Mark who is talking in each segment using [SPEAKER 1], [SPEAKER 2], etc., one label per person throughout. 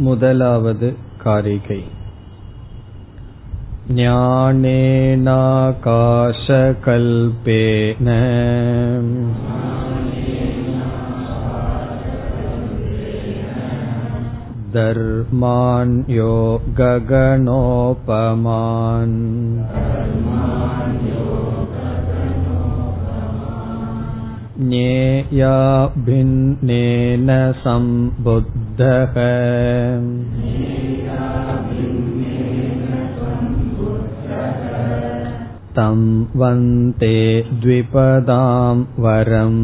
[SPEAKER 1] முதலாவது காரிகை ज्ञानेनाकाशकल्पेन धर्मान्यो गगनोपमान् ज्ञेया भिन्नेन सम्बुद्धः तं वन्ते द्विपदां वरम्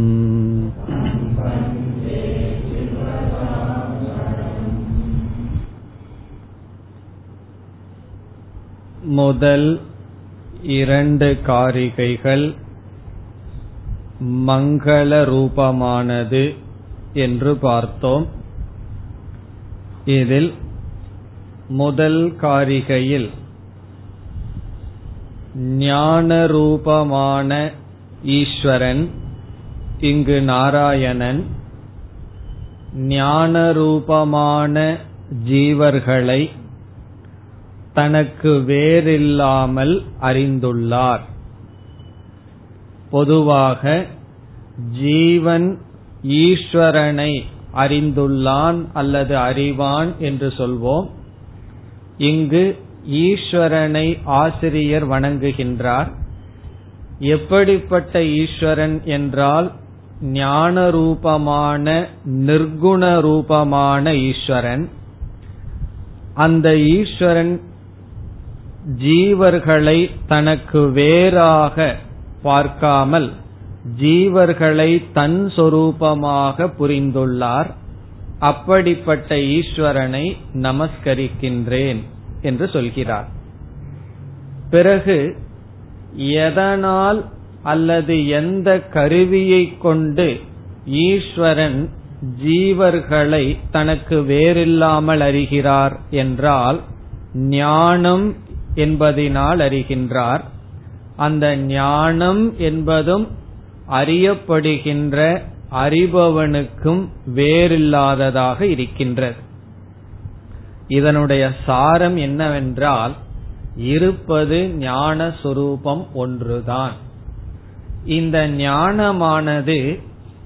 [SPEAKER 1] முதல் இரண்டு காரிகைகள் மங்கள ரூபமானது என்று பார்த்தோம். இதில் முதல் காரிகையில் ஞான ரூபமான ஈஸ்வரன் இங்கு நாராயணன் ஞான ரூபமான ஜீவர்களை தனக்கு வேறில்லாமல் அறிந்துள்ளார். பொதுவாக ஜீவன் ஈஸ்வரனை அறிந்துள்ளான் அல்லது அறிவான் என்று சொல்வோம். இங்கு ஈஸ்வரனை ஆசிரியர் வணங்குகின்றார். எப்படிப்பட்ட ஈஸ்வரன் என்றால் ஞான ரூபமான நிர்குண ரூபமான ஈஸ்வரன். அந்த ஈஸ்வரன் ஜீவர்களை தனக்கு வேறாக பார்க்காமல் ஜீவர்களை தன் சொரூபமாக புரிந்துள்ளார் அப்படிப்பட்ட ஈஸ்வரனை நமஸ்கரிக்கின்றேன் என்று சொல்கிறார். பிறகு எதனால் அல்லது எந்த கருவியை கொண்டு ஈஸ்வரன் ஜீவர்களை தனக்கு வேறில்லாமல் அறிகிறார் என்றால் ஞானம் என்பதினால் அறிகின்றார். அந்த ஞானம் என்பதும் அறியப்படுகின்ற அறிபவனுக்கும் வேறில்லாததாக இருக்கின்றது. இதனுடைய சாரம் என்னவென்றால் இருப்பது ஞான சொரூபம் ஒன்றுதான். இந்த ஞானமானது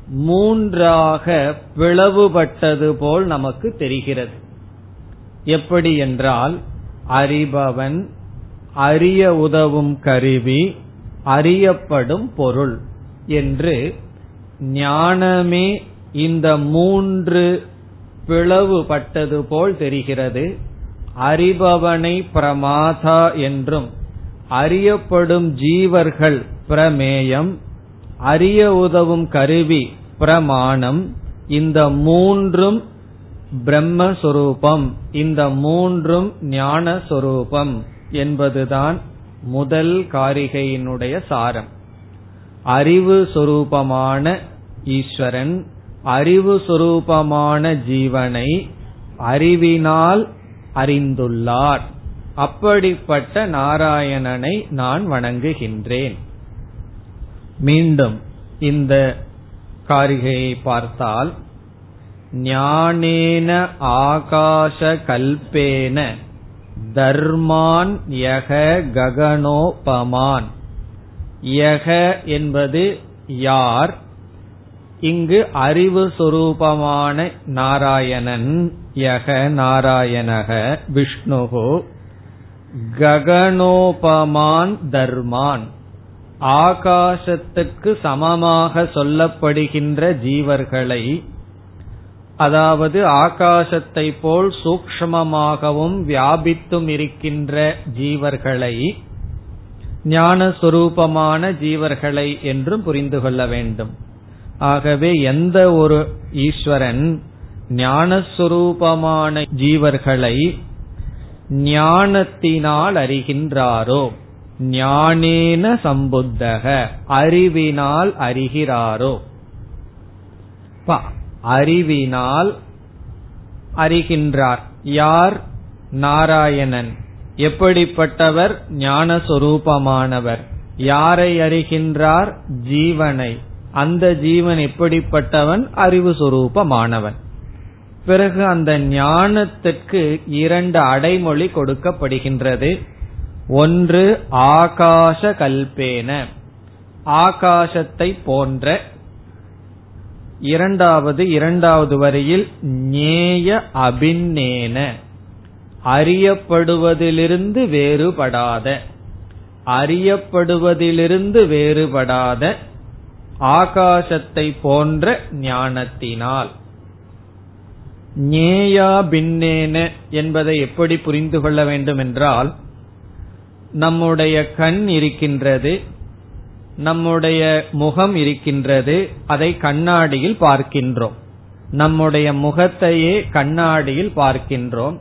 [SPEAKER 1] மூன்றாக பிளவுபட்டது போல் நமக்கு தெரிகிறது. எப்படி என்றால் அறிபவன் அறிய உதவும் கருவி அறியப்படும் பொருள் என்று ஞானமே இந்த மூன்று பிளவுபட்டது போல் தெரிகிறது. அறிபவனை பிரமாதா என்றும் அறியப்படும் ஜீவர்கள் பிரமேயம் அறிய உதவும் கருவி பிரமாணம் இந்த மூன்றும் பிரம்மஸ்வரூபம் இந்த மூன்றும் ஞானஸ்வரூபம். என்பதுதான் முதல் காரிகையினுடைய சாரம். அறிவு சொரூபமான ஈஸ்வரன் அறிவு சொரூபமான ஜீவனை அறிவினால் அறிந்துள்ளார். அப்படிப்பட்ட நாராயணனை நான் வணங்குகின்றேன். மீண்டும் இந்த காரிகையை பார்த்தால் ஞானேன ஆகாஷ கல்பேன தர்மான் யக ககனோபமான் யக என்பது யார்? இங்கு அறிவு சொரூபமான நாராயணன் யக நாராயணக விஷ்ணுகு ககனோபமான் தர்மான். ஆகாசத்துக்கு சமமாக சொல்லப்படுகின்ற ஜீவர்களை அதாவது ஆகாசத்தை போல் சூக்ஷ்மமாகவும் வியாபித்தும் இருக்கின்ற ஜீவர்களை ஞானஸ்வரூபமான ஜீவர்களை என்றும் புரிந்து கொள்ள வேண்டும். ஆகவே எந்த ஒரு ஈஸ்வரன் ஞானஸ்வரூபமான ஜீவர்களை ஞானத்தினால் அறிகின்றாரோ ஞானேன சம்புத்தக அறிவினால் அறிகிறாரோ. அறிவினால் அறிகின்றார். யார்? நாராயணன். எப்படிப்பட்டவர்? ஞானஸ்வரூபமானவர். யாரை அறிகின்றார்? ஜீவனை. அந்த ஜீவன் எப்படிப்பட்டவன்? அறிவு சுரூபமானவன் பிறகு அந்த ஞானத்துக்கு இரண்டு அடைமொழி கொடுக்கப்படுகின்றது. ஒன்று ஆகாச கல்பேன ஆகாசத்தை போன்ற இரண்டாவது இரண்டாவது வரியில் ஞேய அபிநேன. அறியப்படுவதிலிருந்து வேறுபடாத. அறியப்படுவதிலிருந்து வேறுபடாத ஆகாசத்தை போன்ற ஞானத்தினால். ஞேயா பின்னேன என்பதை எப்படி புரிந்து கொள்ள வேண்டும் என்றால் நம்முடைய கண் இருக்கின்றது நம்முடைய முகம் இருக்கின்றது அதை கண்ணாடியில் பார்க்கின்றோம். நம்முடைய முகத்தையே கண்ணாடியில் பார்க்கின்றோம்.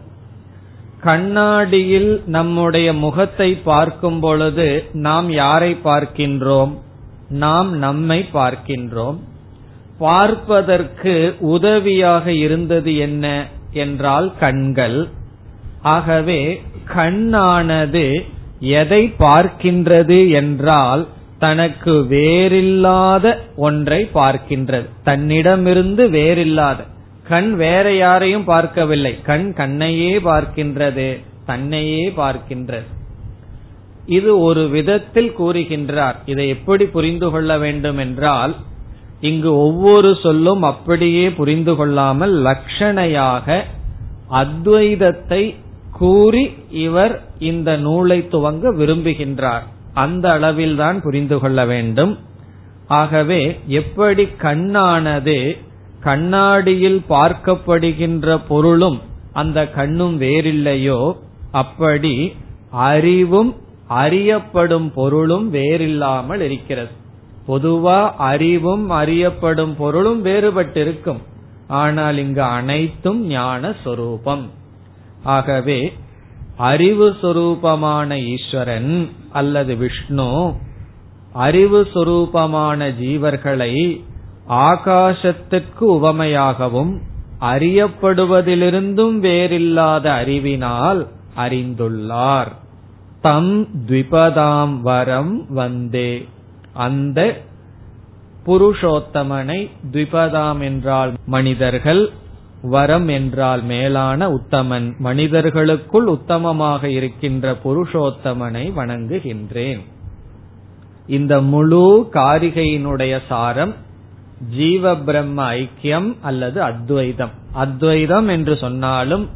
[SPEAKER 1] கண்ணாடியில் நம்முடைய முகத்தை பார்க்கும் பொழுது நாம் யாரை பார்க்கின்றோம்? நாம் நம்மை பார்க்கின்றோம். பார்ப்பதற்கு உதவியாக இருந்தது என்ன என்றால் கண்கள். ஆகவே கண்ணானது எதை பார்க்கின்றது என்றால் தனக்கு வேறில்லாத ஒன்றை பார்க்கின்றது. தன்னிடமிருந்து வேறில்லாத. கண் வேற யாரையும் பார்க்கவில்லை. கண் கண்ணையே பார்க்கின்றது. தன்னையே பார்க்கின்றது. இது ஒரு விதத்தில் கூறுகின்றார். இதை எப்படி புரிந்து கொள்ள வேண்டும் என்றால் இங்கு ஒவ்வொரு சொல்லும் அப்படியே புரிந்து கொள்ளாமல் லட்சணையாக அத்வைதத்தை கூறி இவர் இந்த நூலை துவங்க விரும்புகின்றார். அந்த அளவில் தான் புரிந்து கொள்ள வேண்டும். ஆகவே எப்படி கண்ணானது கண்ணாடியில் பார்க்கப்படுகின்ற பொருளும் அந்த கண்ணும் வேறில்லையோ அப்படி அறிவும் அறியப்படும் பொருளும் வேறில்லாமல் இருக்கிறது. பொதுவா அறிவும் அறியப்படும் பொருளும் வேறுபட்டிருக்கும். ஆனால் இங்கு அனைத்தும் ஞான சொரூபம் ஆகவே அறிவு சொரூபமான ஈஸ்வரன் அல்லது விஷ்ணு அறிவு சொரூபமான ஜீவர்களை ஆகாசத்திற்கு உவமையாகவும் அறியப்படுவதிலிருந்தும் வேறில்லாத அறிவினால் அறிந்துள்ளார். தம் த்விபதாம் வரம் வந்தே. அந்த புருஷோத்தமனை த்விபதாம் என்றால் மனிதர்கள் வரம் என்றால் மேலான உத்தமன். மனிதர்களுக்குள் உத்தமமாக இருக்கின்ற புருஷோத்தமனை வணங்குகின்றேன். இந்த முழு காரிகையினுடைய சாரம் ஜீவ பிரம்ம ஐக்கியம் அல்லது அத்வைதம். அத்வைதம் என்று சொன்னாலும்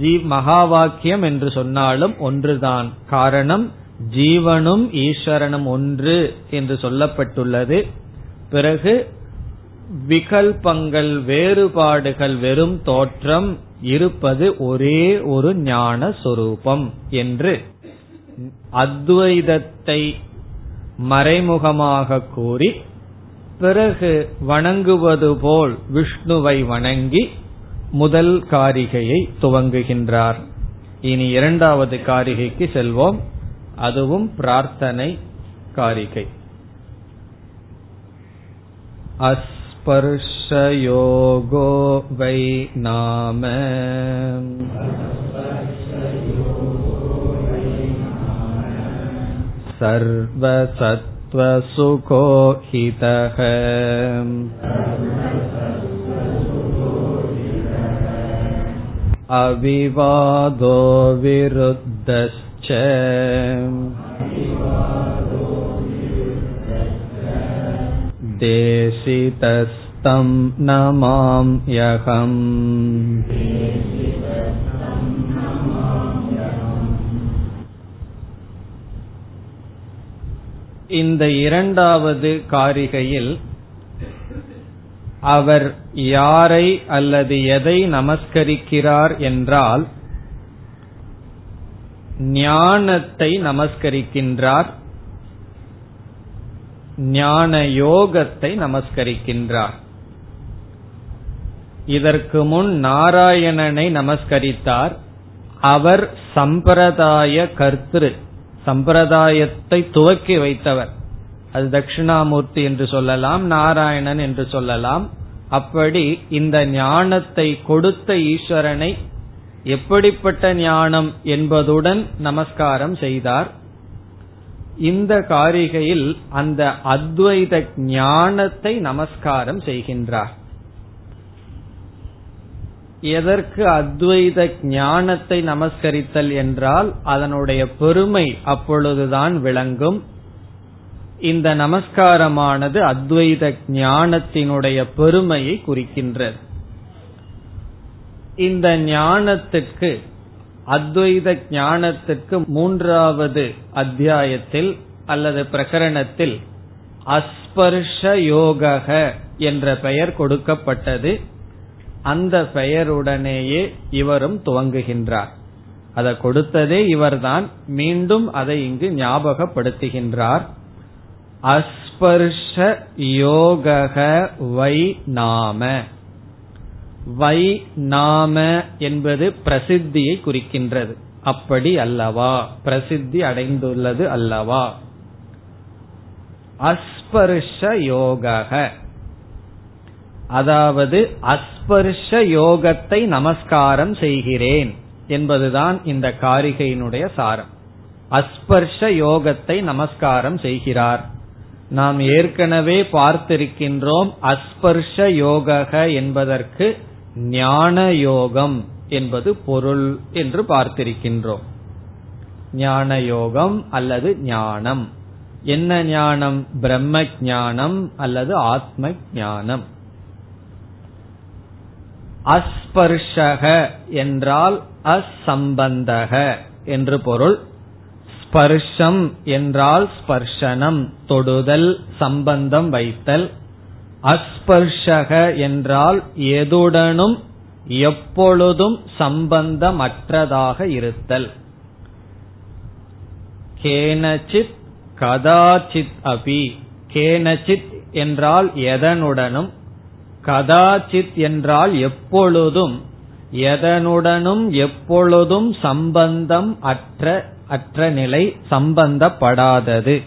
[SPEAKER 1] ஜீவ் மகா வாக்கியம் என்று சொன்னாலும் ஒன்றுதான். காரணம் ஜீவனும் ஈஸ்வரனும் ஒன்று என்று சொல்லப்பட்டுள்ளது. பிறகு விகல்பங்கள் வேறுபாடுகள் வெறும் தோற்றம் இருப்பது ஒரே ஒரு ஞானஸ்வரூபம் என்று அத்வைதத்தை மறைமுகமாக கூறி பிறகு வணங்குவது போல் விஷ்ணுவை வணங்கி முதல் காரிகையை துவங்குகின்றார். இனி இரண்டாவது காரிகைக்கு செல்வோம். அதுவும் பிரார்த்தனை காரிகை. वै नाम सर्वसत्त्वसुखो हितः अविवादो विरुद्धश्च देशितस्तं नमाम्यहम् இந்த இரண்டாவது காரிகையில் அவர் யாரை அல்லது எதை நமஸ்கரிக்கிறார் என்றால் ஞானத்தை நமஸ்கரிக்கின்றார் ஞான யோகத்தை நமஸ்கரிக்கின்றார். இதற்கு முன் நாராயணனை நமஸ்கரித்தார். அவர் சம்பிரதாய கர்த்திரு சம்பிரதாயத்தை துவக்கி வைத்தவர். அது தட்சிணாமூர்த்தி என்று சொல்லலாம் நாராயணன் என்று சொல்லலாம். அப்படி இந்த ஞானத்தை கொடுத்த ஈஸ்வரனை எப்படிப்பட்ட ஞானம் என்பதுடன் நமஸ்காரம் செய்தார். இந்த காரிகையில் அந்த அத்வைத ஞானத்தை நமஸ்காரம் செய்கின்றார். எதற்கு அத்வைத ஞானத்தை நமஸ்கரித்தல் என்றால் அதனுடைய பெருமை அப்பொழுதுதான் விளங்கும். இந்த நமஸ்காரமானது அத்வைத ஞானத்தினுடைய பெருமையை குறிக்கின்றது. இந்த ஞானத்துக்கு அத்வைத ஞானத்துக்கு மூன்றாவது அத்தியாயத்தில் அல்லது பிரகரணத்தில் அஸ்பர்ஷ யோக என்ற பெயர் கொடுக்கப்பட்டது. அந்த பெயருடனேயே இவரும் துவங்குகின்றார். அதை கொடுத்ததே இவர்தான். மீண்டும் அதை இங்கு ஞாபகப்படுத்துகின்றார். அஸ்பர்ஷ யோக வை நாம. வை நாம என்பது பிரசித்தியை குறிக்கின்றது. அப்படி அல்லவா? பிரசித்தி அடைந்துள்ளது அல்லவா? அஸ்பர்ஷ யோக அதாவது அஸ்பர்ஷ யோகத்தை நமஸ்காரம் செய்கிறேன் என்பதுதான் இந்த காரிகையினுடைய சாரம். அஸ்பர்ஷ யோகத்தை நமஸ்காரம் செய்கிறார். நாம் ஏற்கனவே பார்த்திருக்கின்றோம் அஸ்பர்ஷ யோக என்பதற்கு ஞான யோகம் என்பது பொருள் என்று பார்த்திருக்கின்றோம். ஞான யோகம் அல்லது ஞானம். என்ன ஞானம்? பிரம்ம ஞானம் அல்லது ஆத்ம ஞானம் அஸ்பர்ஷக என்றால் அசம்பந்தக என்று பொருள். ஸ்பர்ஷம் என்றால் ஸ்பர்ஷனம் தொடுதல் சம்பந்தம் வைத்தல். அஸ்பர்ஷக என்றால் எதுடனும் எப்பொழுதும் சம்பந்தமற்றதாக இருத்தல். கேனச்சித் கதாச்சித் அபி. கேனச்சித் என்றால் எதனுடனும் கதாச்சித் என்றால் எப்பொழுதும் எதனுடனும் எப்பொழுதும் சம்பந்தம் அற்ற அற்ற நிலை சம்பந்தப்படாதது.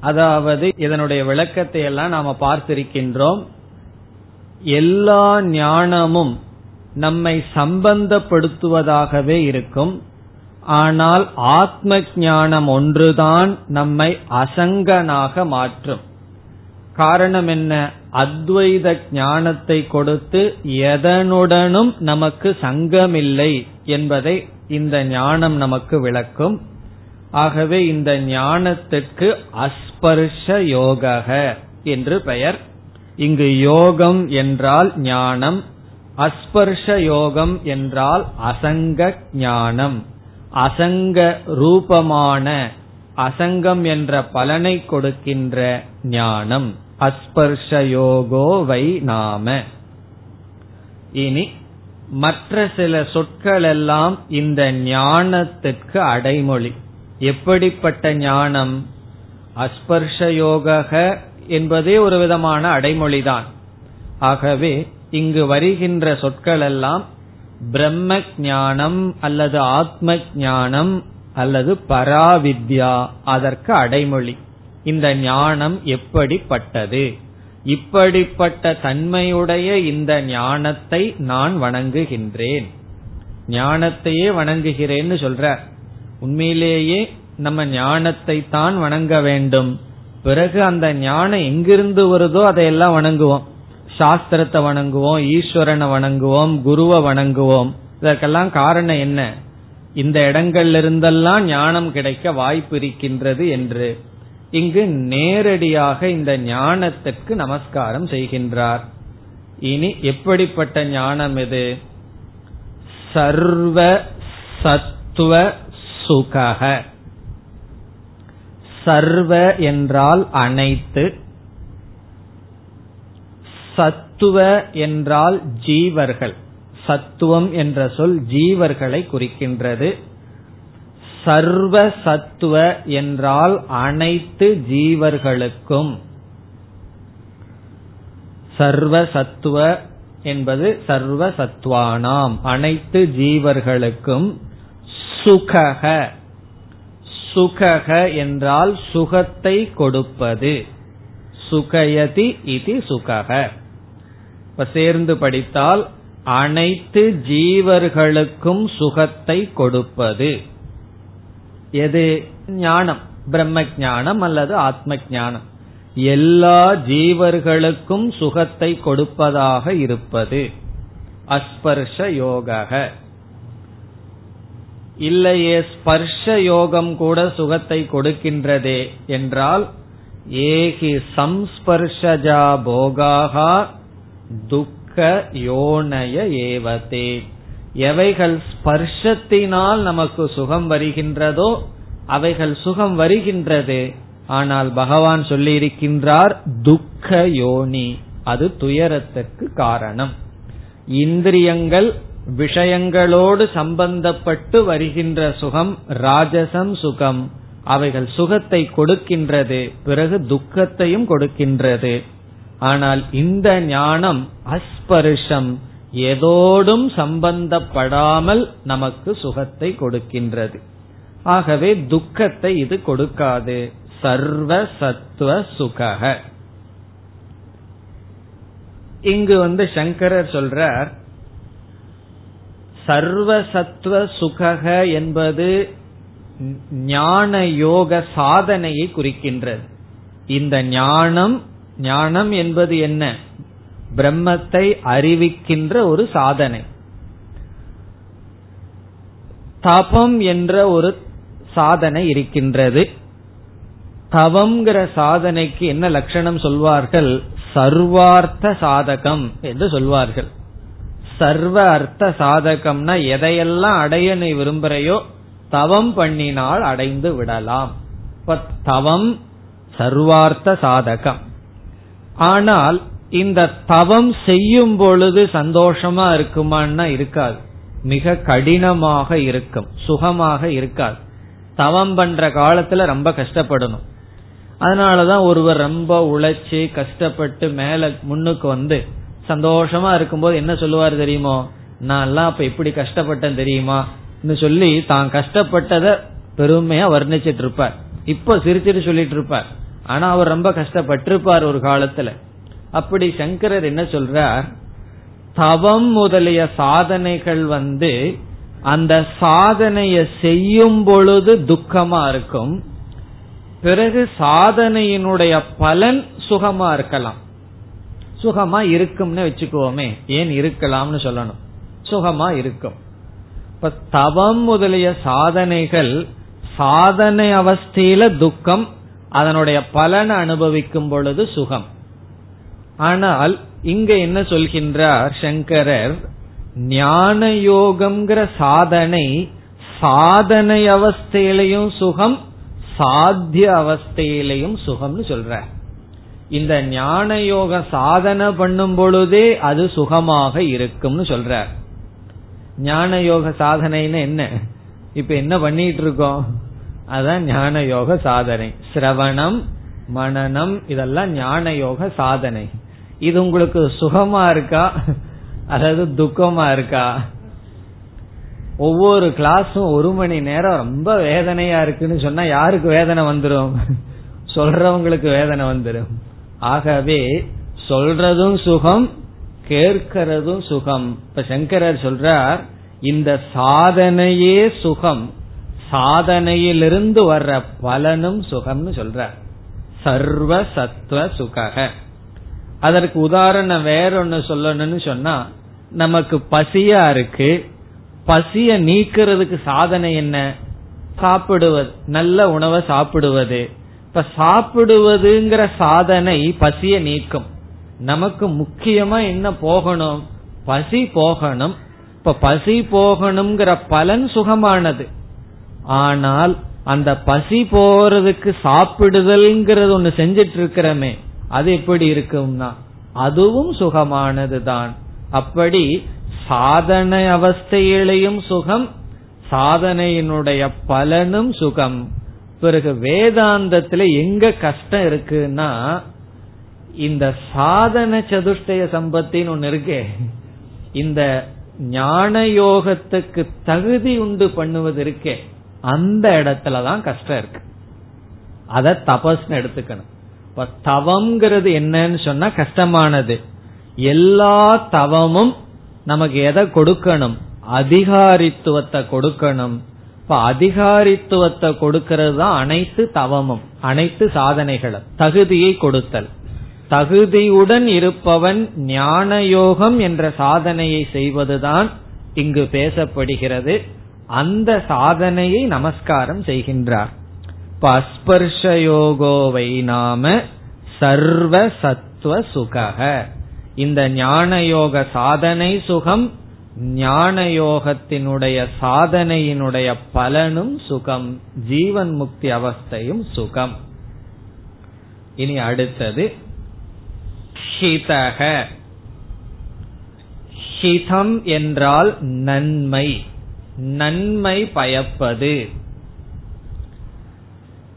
[SPEAKER 1] அதாவது இதனுடைய விளக்கத்தை எல்லாம் நாம பார்த்திருக்கின்றோம். எல்லா ஞானமும் நம்மை சம்பந்தப்படுத்துவதாகவே இருக்கும். ஆனால் ஆத்ம ஞானம் ஒன்றுதான் நம்மை அசங்கனாக மாற்றும். காரணம் என்ன? அத்வைத ஞானத்தை கொடுத்து எதனுடனும் நமக்கு சங்கமில்லை என்பதை இந்த ஞானம் நமக்கு விளக்கும். ஆகவே இந்த ஞானத்திற்கு அஸ்பர்ஷ யோக என்று பெயர். இங்கு யோகம் என்றால் ஞானம் அஸ்பர்ஷ யோகம் என்றால் அசங்க ஞானம். அசங்க ரூபமான அசங்கம் என்ற பலனை கொடுக்கின்ற ஞானம். அஸ்பர்ஷ யோகோ வை நாம. இனி மற்ற சில சொற்கள் எல்லாம் இந்த ஞானத்திற்கு அடைமொழி. எப்படிப்பட்ட ஞானம்? அஸ்பர்ஷ யோக என்பதே ஒரு விதமான அடைமொழிதான். ஆகவே இங்கு வருகின்ற சொற்கள் எல்லாம் பிரம்ம ஞானம் அல்லது ஆத்ம ஞானம் அல்லது பராவித்யா அதற்கு அடைமொழி. இந்த ஞானம் எப்படிப்பட்டது? இப்படிப்பட்ட தன்மையுடைய இந்த ஞானத்தை நான் வணங்குகின்றேன். ஞானத்தையே வணங்குகிறேன்னு சொல்ற. உண்மையிலேயே நம்ம ஞானத்தை தான் வணங்க வேண்டும். பிறகு அந்த ஞானம் எங்கிருந்து வருதோ அதையெல்லாம் வணங்குவோம். சாஸ்திரத்தை வணங்குவோம் ஈஸ்வரனை வணங்குவோம் குருவை வணங்குவோம். இதற்கெல்லாம் காரணம் என்ன? இந்த இடங்கள்ல இருந்தெல்லாம் ஞானம் கிடைக்க வாய்ப்பு இருக்கின்றது என்று. இங்கு நேரடியாக இந்த ஞானத்திற்கு நமஸ்காரம் செய்கின்றார். இனி எப்படிப்பட்ட ஞானம் இது? சர்வ சத்துவ சுகக சர்வ என்றால் அனைத்து. சத்துவ என்றால் ஜீவர்கள். சத்துவம் என்ற சொல் ஜீவர்களை குறிக்கின்றது. சர்வ சத்துவ என்றால் அனைத்து ஜீவர்களுக்கும். சர்வ சத்துவ என்பது சர்வ சத்வானாம் அனைத்து ஜீவர்களுக்கும் சுகக சுகக என்றால் சுகத்தை கொடுப்பது. சுகயதி இது சுகக இப்ப சேர்ந்து படித்தால் அனைத்து ஜீவர்களுக்கும் சுகத்தை கொடுப்பது. எது? ஞானம். பிரம்ம ஞானம் அல்லது ஆத்ம ஞானம் எல்லா ஜீவர்களுக்கும் சுகத்தை கொடுப்பதாக இருப்பது. அஸ்பர்ஷ யோக இல்லையே ஸ்பர்ஷ யோகம் கூட சுகத்தை கொடுக்கின்றதே என்றால் ஏகி சம்ஸ்பர்ஷஜா போகாகா துக்க யோனய ஏவதே. எவைகள் ஸ்பர்ஷத்தினால் நமக்கு சுகம் வருகின்றதோ அவைகள் சுகம் வருகின்றது. ஆனால் பகவான் சொல்லியிருக்கின்றார் துக்க யோனி அது துயரத்துக்கு காரணம். இந்திரியங்கள் விஷயங்களோடு சம்பந்தப்பட்டு வருகின்ற சுகம் ராஜசம் சுகம். அவைகள் சுகத்தை கொடுக்கின்றது பிறகு துக்கத்தையும் கொடுக்கின்றது. ஆனால் இந்த ஞானம் அஸ்பருஷம் எதோடும் சம்பந்தப்படாமல் நமக்கு சுகத்தை கொடுக்கின்றது. ஆகவே துக்கத்தை இது கொடுக்காது. சர்வ சத்துவ சுகக இங்கு வந்து சங்கரர் சொல்றார் சர்வசத்துவ சுகக என்பது ஞான யோக சாதனையை குறிக்கின்றது. இந்த ஞானம் ஞானம் என்பது என்ன? பிரம்மத்தை அறிவிக்கின்ற ஒரு சாதனை. தபம் என்ற ஒரு சாதனை இருக்கின்றது. தவம்ங்கிற சாதனைக்கு என்ன லட்சணம் சொல்வார்கள்? சர்வார்த்த சாதகம் என்று சொல்வார்கள். சர்வ அர்த்த சாதகம்னா எதையெல்லாம் அடைய நீ விரும்புறையோ தவம் பண்ணினால் அடைந்து விடலாம். இப்ப தவம் சர்வார்த்த சாதகம். ஆனால் இந்த தவம் செய்யும் பொழுது சந்தோஷமா இருக்குமான்னா இருக்காது. மிக கடினமாக இருக்கும் சுகமாக இருக்காது. தவம் பண்ற காலத்துல ரொம்ப கஷ்டப்படணும். அதனாலதான் ஒருவர் ரொம்ப உழைச்சி கஷ்டப்பட்டு மேல முன்னுக்கு வந்து சந்தோஷமா இருக்கும்போது என்ன சொல்லுவார் தெரியுமோ? நான் எல்லாம் அப்ப எப்படி கஷ்டப்பட்டேன் தெரியுமா? சொல்லி தான் கஷ்டப்பட்டத பெருமையா வர்ணிச்சிட்டு இருப்பார். இப்ப சிரிச்சிட்டு சொல்லிட்டு இருப்பார். ஆனா அவர் ரொம்ப கஷ்டப்பட்டிருப்பார் ஒரு காலத்துல. அப்படி சங்கரர் என்ன சொல்றார்? தவம் முதலிய சாதனைகள் வந்து அந்த சாதனைய செய்யும் பொழுது துக்கமா இருக்கும். பிறகு சாதனையினுடைய பலன் சுகமா இருக்கலாம். சுகமா இருக்கும்னு வச்சுக்குவோமே ஏன் இருக்கலாம்னு சொல்லணும். சுகமா இருக்கும். இப்ப தவம் முதலிய சாதனைகள் சாதனை அவஸ்தையில துக்கம் அதனுடைய பலனை அனுபவிக்கும் பொழுது சுகம். ஆனால் இங்க என்ன சொல்கின்றார் சங்கரர் ஞான யோகம்ங்கிற சாதனை சாதனை அவஸ்தையிலையும் சுகம் சாத்திய அவஸ்தையிலையும் சுகம்னு சொல்ற இந்த ஞான யோக சாதனை பண்ணும் பொழுதே அது சுகமாக இருக்கும்னு சொல்ற ஞான யோக சாதனைன்னு என்ன? இப்ப என்ன பண்ணிட்டு இருக்கோம்? அதான் ஞான யோக சாதனை. சிரவணம் மனநம் இதெல்லாம் ஞான யோக சாதனை. இது உங்களுக்கு சுகமா இருக்கா? அதாவது துக்கமா இருக்கா? ஒவ்வொரு கிளாஸும் ஒரு மணி நேரம் ரொம்ப வேதனையா இருக்குன்னு சொன்னா யாருக்கு வேதனை வந்துடும் சொல்றவங்களுக்கு வேதனை வந்துடும் ஆகவே சொல்றதும் சுகம் கேட்கறதும் சுகம். இப்ப சங்கரர் சொல்றார் இந்த சாதனையே சுகம். சாதனையிலிருந்து வர்ற பலனும் சுகம்னு சொல்ற சர்வ சத்துவ சுகக. அதற்கு உதாரணம் வேற ஒன்னு சொல்லணும்னு சொன்னா நமக்கு பசியா இருக்கு. பசிய நீக்கிறதுக்கு சாதனை என்ன? சாப்பிடுவது நல்ல உணவை சாப்பிடுவது. இப்ப சாப்பிடுவதுங்கிற சாதனை பசிய நீக்கும். நமக்கு முக்கியமா என்ன போகணும்? பசி போகணும். இப்ப பசி போகணுங்கிற பலன் சுகமானது. ஆனால் அந்த பசி போறதுக்கு சாப்பிடுதல்ங்கிறது ஒண்ணு செஞ்சிட்டு இருக்கிறமே அது எப்படி இருக்கும்னா அதுவும் சுகமானதுதான். அப்படி சாதனை அவஸ்தையிலையும் சுகம் சாதனையினுடைய பலனும் சுகம். பிறகு வேதாந்தத்துல எங்க கஷ்டம் இருக்குன்னா இந்த சாதன சதுஷ்டய சம்பத்தின்னு ஒண்ணு இருக்கே. இந்த ஞான யோகத்துக்கு தகுதி உண்டு பண்ணுவது இருக்கே. அந்த இடத்துலதான் கஷ்டம் இருக்கு. அத தபஸ்னு எடுத்துக்கணும். இப்ப தவம்ங்கிறது என்னன்னு சொன்னா கஷ்டமானது. எல்லா தவமும் நமக்கு எதை கொடுக்கணும்? அதிகாரித்துவத்தை கொடுக்கணும். இப்ப அதிகாரித்துவத்தை கொடுக்கறது தான் அனைத்து தவமும் அனைத்து சாதனைகளும். தகுதியை கொடுத்தல். தகுதியுடன் இருப்பவன் ஞான யோகம் என்ற சாதனையை செய்வதுதான் இங்கு பேசப்படுகிறது. அந்த சாதனையை நமஸ்காரம் செய்கின்றார். பஸ்பர்ஷயோகோவை நாம சர்வ சத்துவ சுகக இந்த ஞான யோக சாதனை சுகம் ஞான யோகத்தினுடைய சாதனையினுடைய பலனும் சுகம் ஜீவன் முக்தி அவஸ்தையும் சுகம். இனி அடுத்தது ஹிதக ஹிதம் என்றால் நன்மை நன்மை பயப்பது.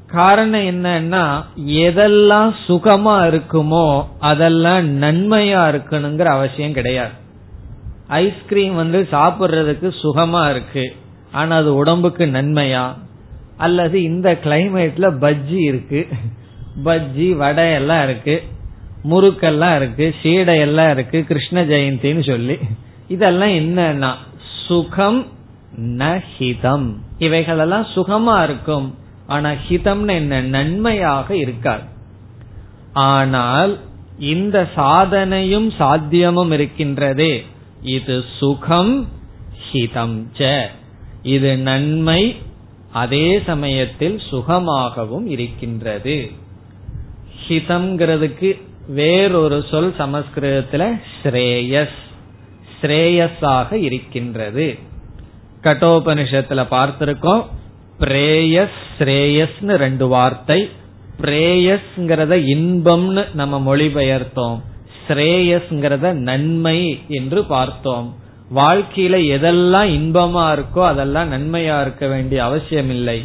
[SPEAKER 1] காரணம் என்னன்னா எதெல்லாம் சுகமா இருக்குமோ அதெல்லாம் நன்மையா இருக்கணுங்கிற அவசியம் கிடையாது. ஐஸ்கிரீம் வந்து சாப்பிடுறதுக்கு சுகமா இருக்கு. ஆனா அது உடம்புக்கு நன்மையா? அல்லது இந்த கிளைமேட்ல பஜ்ஜி இருக்கு. பஜ்ஜி வடை எல்லாம் இருக்கு. முறுக்கெல்லாம் இருக்கு. சீடை எல்லாம் இருக்கு. கிருஷ்ண ஜெயந்தின்னு சொல்லி. இதெல்லாம் என்னன்னா சுகம் நஹிதம் இவைகளெல்லாம் சுகமா இருக்கும். ஆனா ஹிதம்னு என்ன? நன்மையாக இருக்காது. ஆனால் இந்த சாதனையும் சாத்தியமும் இருக்கின்றதே இது சுகம் ஹிதம் ச. இது நன்மை அதே சமயத்தில் சுகமாகவும் இருக்கின்றது. ஹிதம்ங்கிறதுக்கு வேறொரு சொல் சமஸ்கிருதத்துல ஸ்ரேயஸ். ஸ்ரேயஸாக இருக்கின்றது. கட்டோபனிஷத்துல பார்த்திருக்கோம். பிரேயஸ் ஸ்ரேயஸ்னு ரெண்டு வார்த்தை. பிரேயஸ்ங்கிறத இன்பம்னு நம்ம மொழிபெயர்த்தோம். ஸ்ரேயஸ்ங்கிறத நன்மை என்று பார்த்தோம். வாழ்க்கையில எதெல்லாம் இன்பமா இருக்கோ அதெல்லாம் நன்மையா இருக்க வேண்டிய அவசியம் இல்லை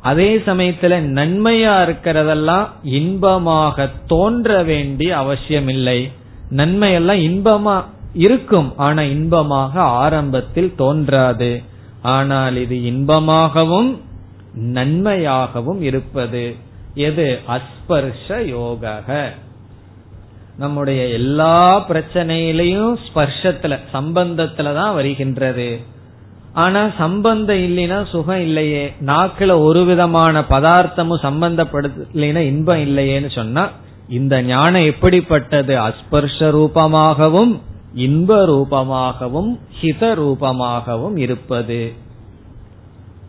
[SPEAKER 1] அதே சமயத்துல நன்மையா இருக்கிறதெல்லாம் இன்பமாக தோன்ற வேண்டிய அவசியம் இல்லை நன்மையெல்லாம் இன்பமா இருக்கும் ஆனா இன்பமாக ஆரம்பத்தில் தோன்றாது. ஆனால் இது இன்பமாகவும் நன்மையாகவும் இருப்பது. எது? அஸ்பர்ஷ யோக நம்முடைய எல்லா பிரச்சனையிலையும் ஸ்பர்ஷத்துல சம்பந்தத்துல தான் வருகின்றது. ஆனா சம்பந்தம் இல்லைன்னா சுகம் இல்லையே. நாக்குல ஒரு விதமான பதார்த்தமும் சம்பந்தப்படுத்தலைன்னா இன்பம் இல்லையேன்னு சொன்னா இந்த ஞானம் எப்படிப்பட்டது? அஸ்பர்ஷ ரூபமாகவும் இன்ப ரூபமாகவும் ஹித ரூபமாகவும் இருப்பது.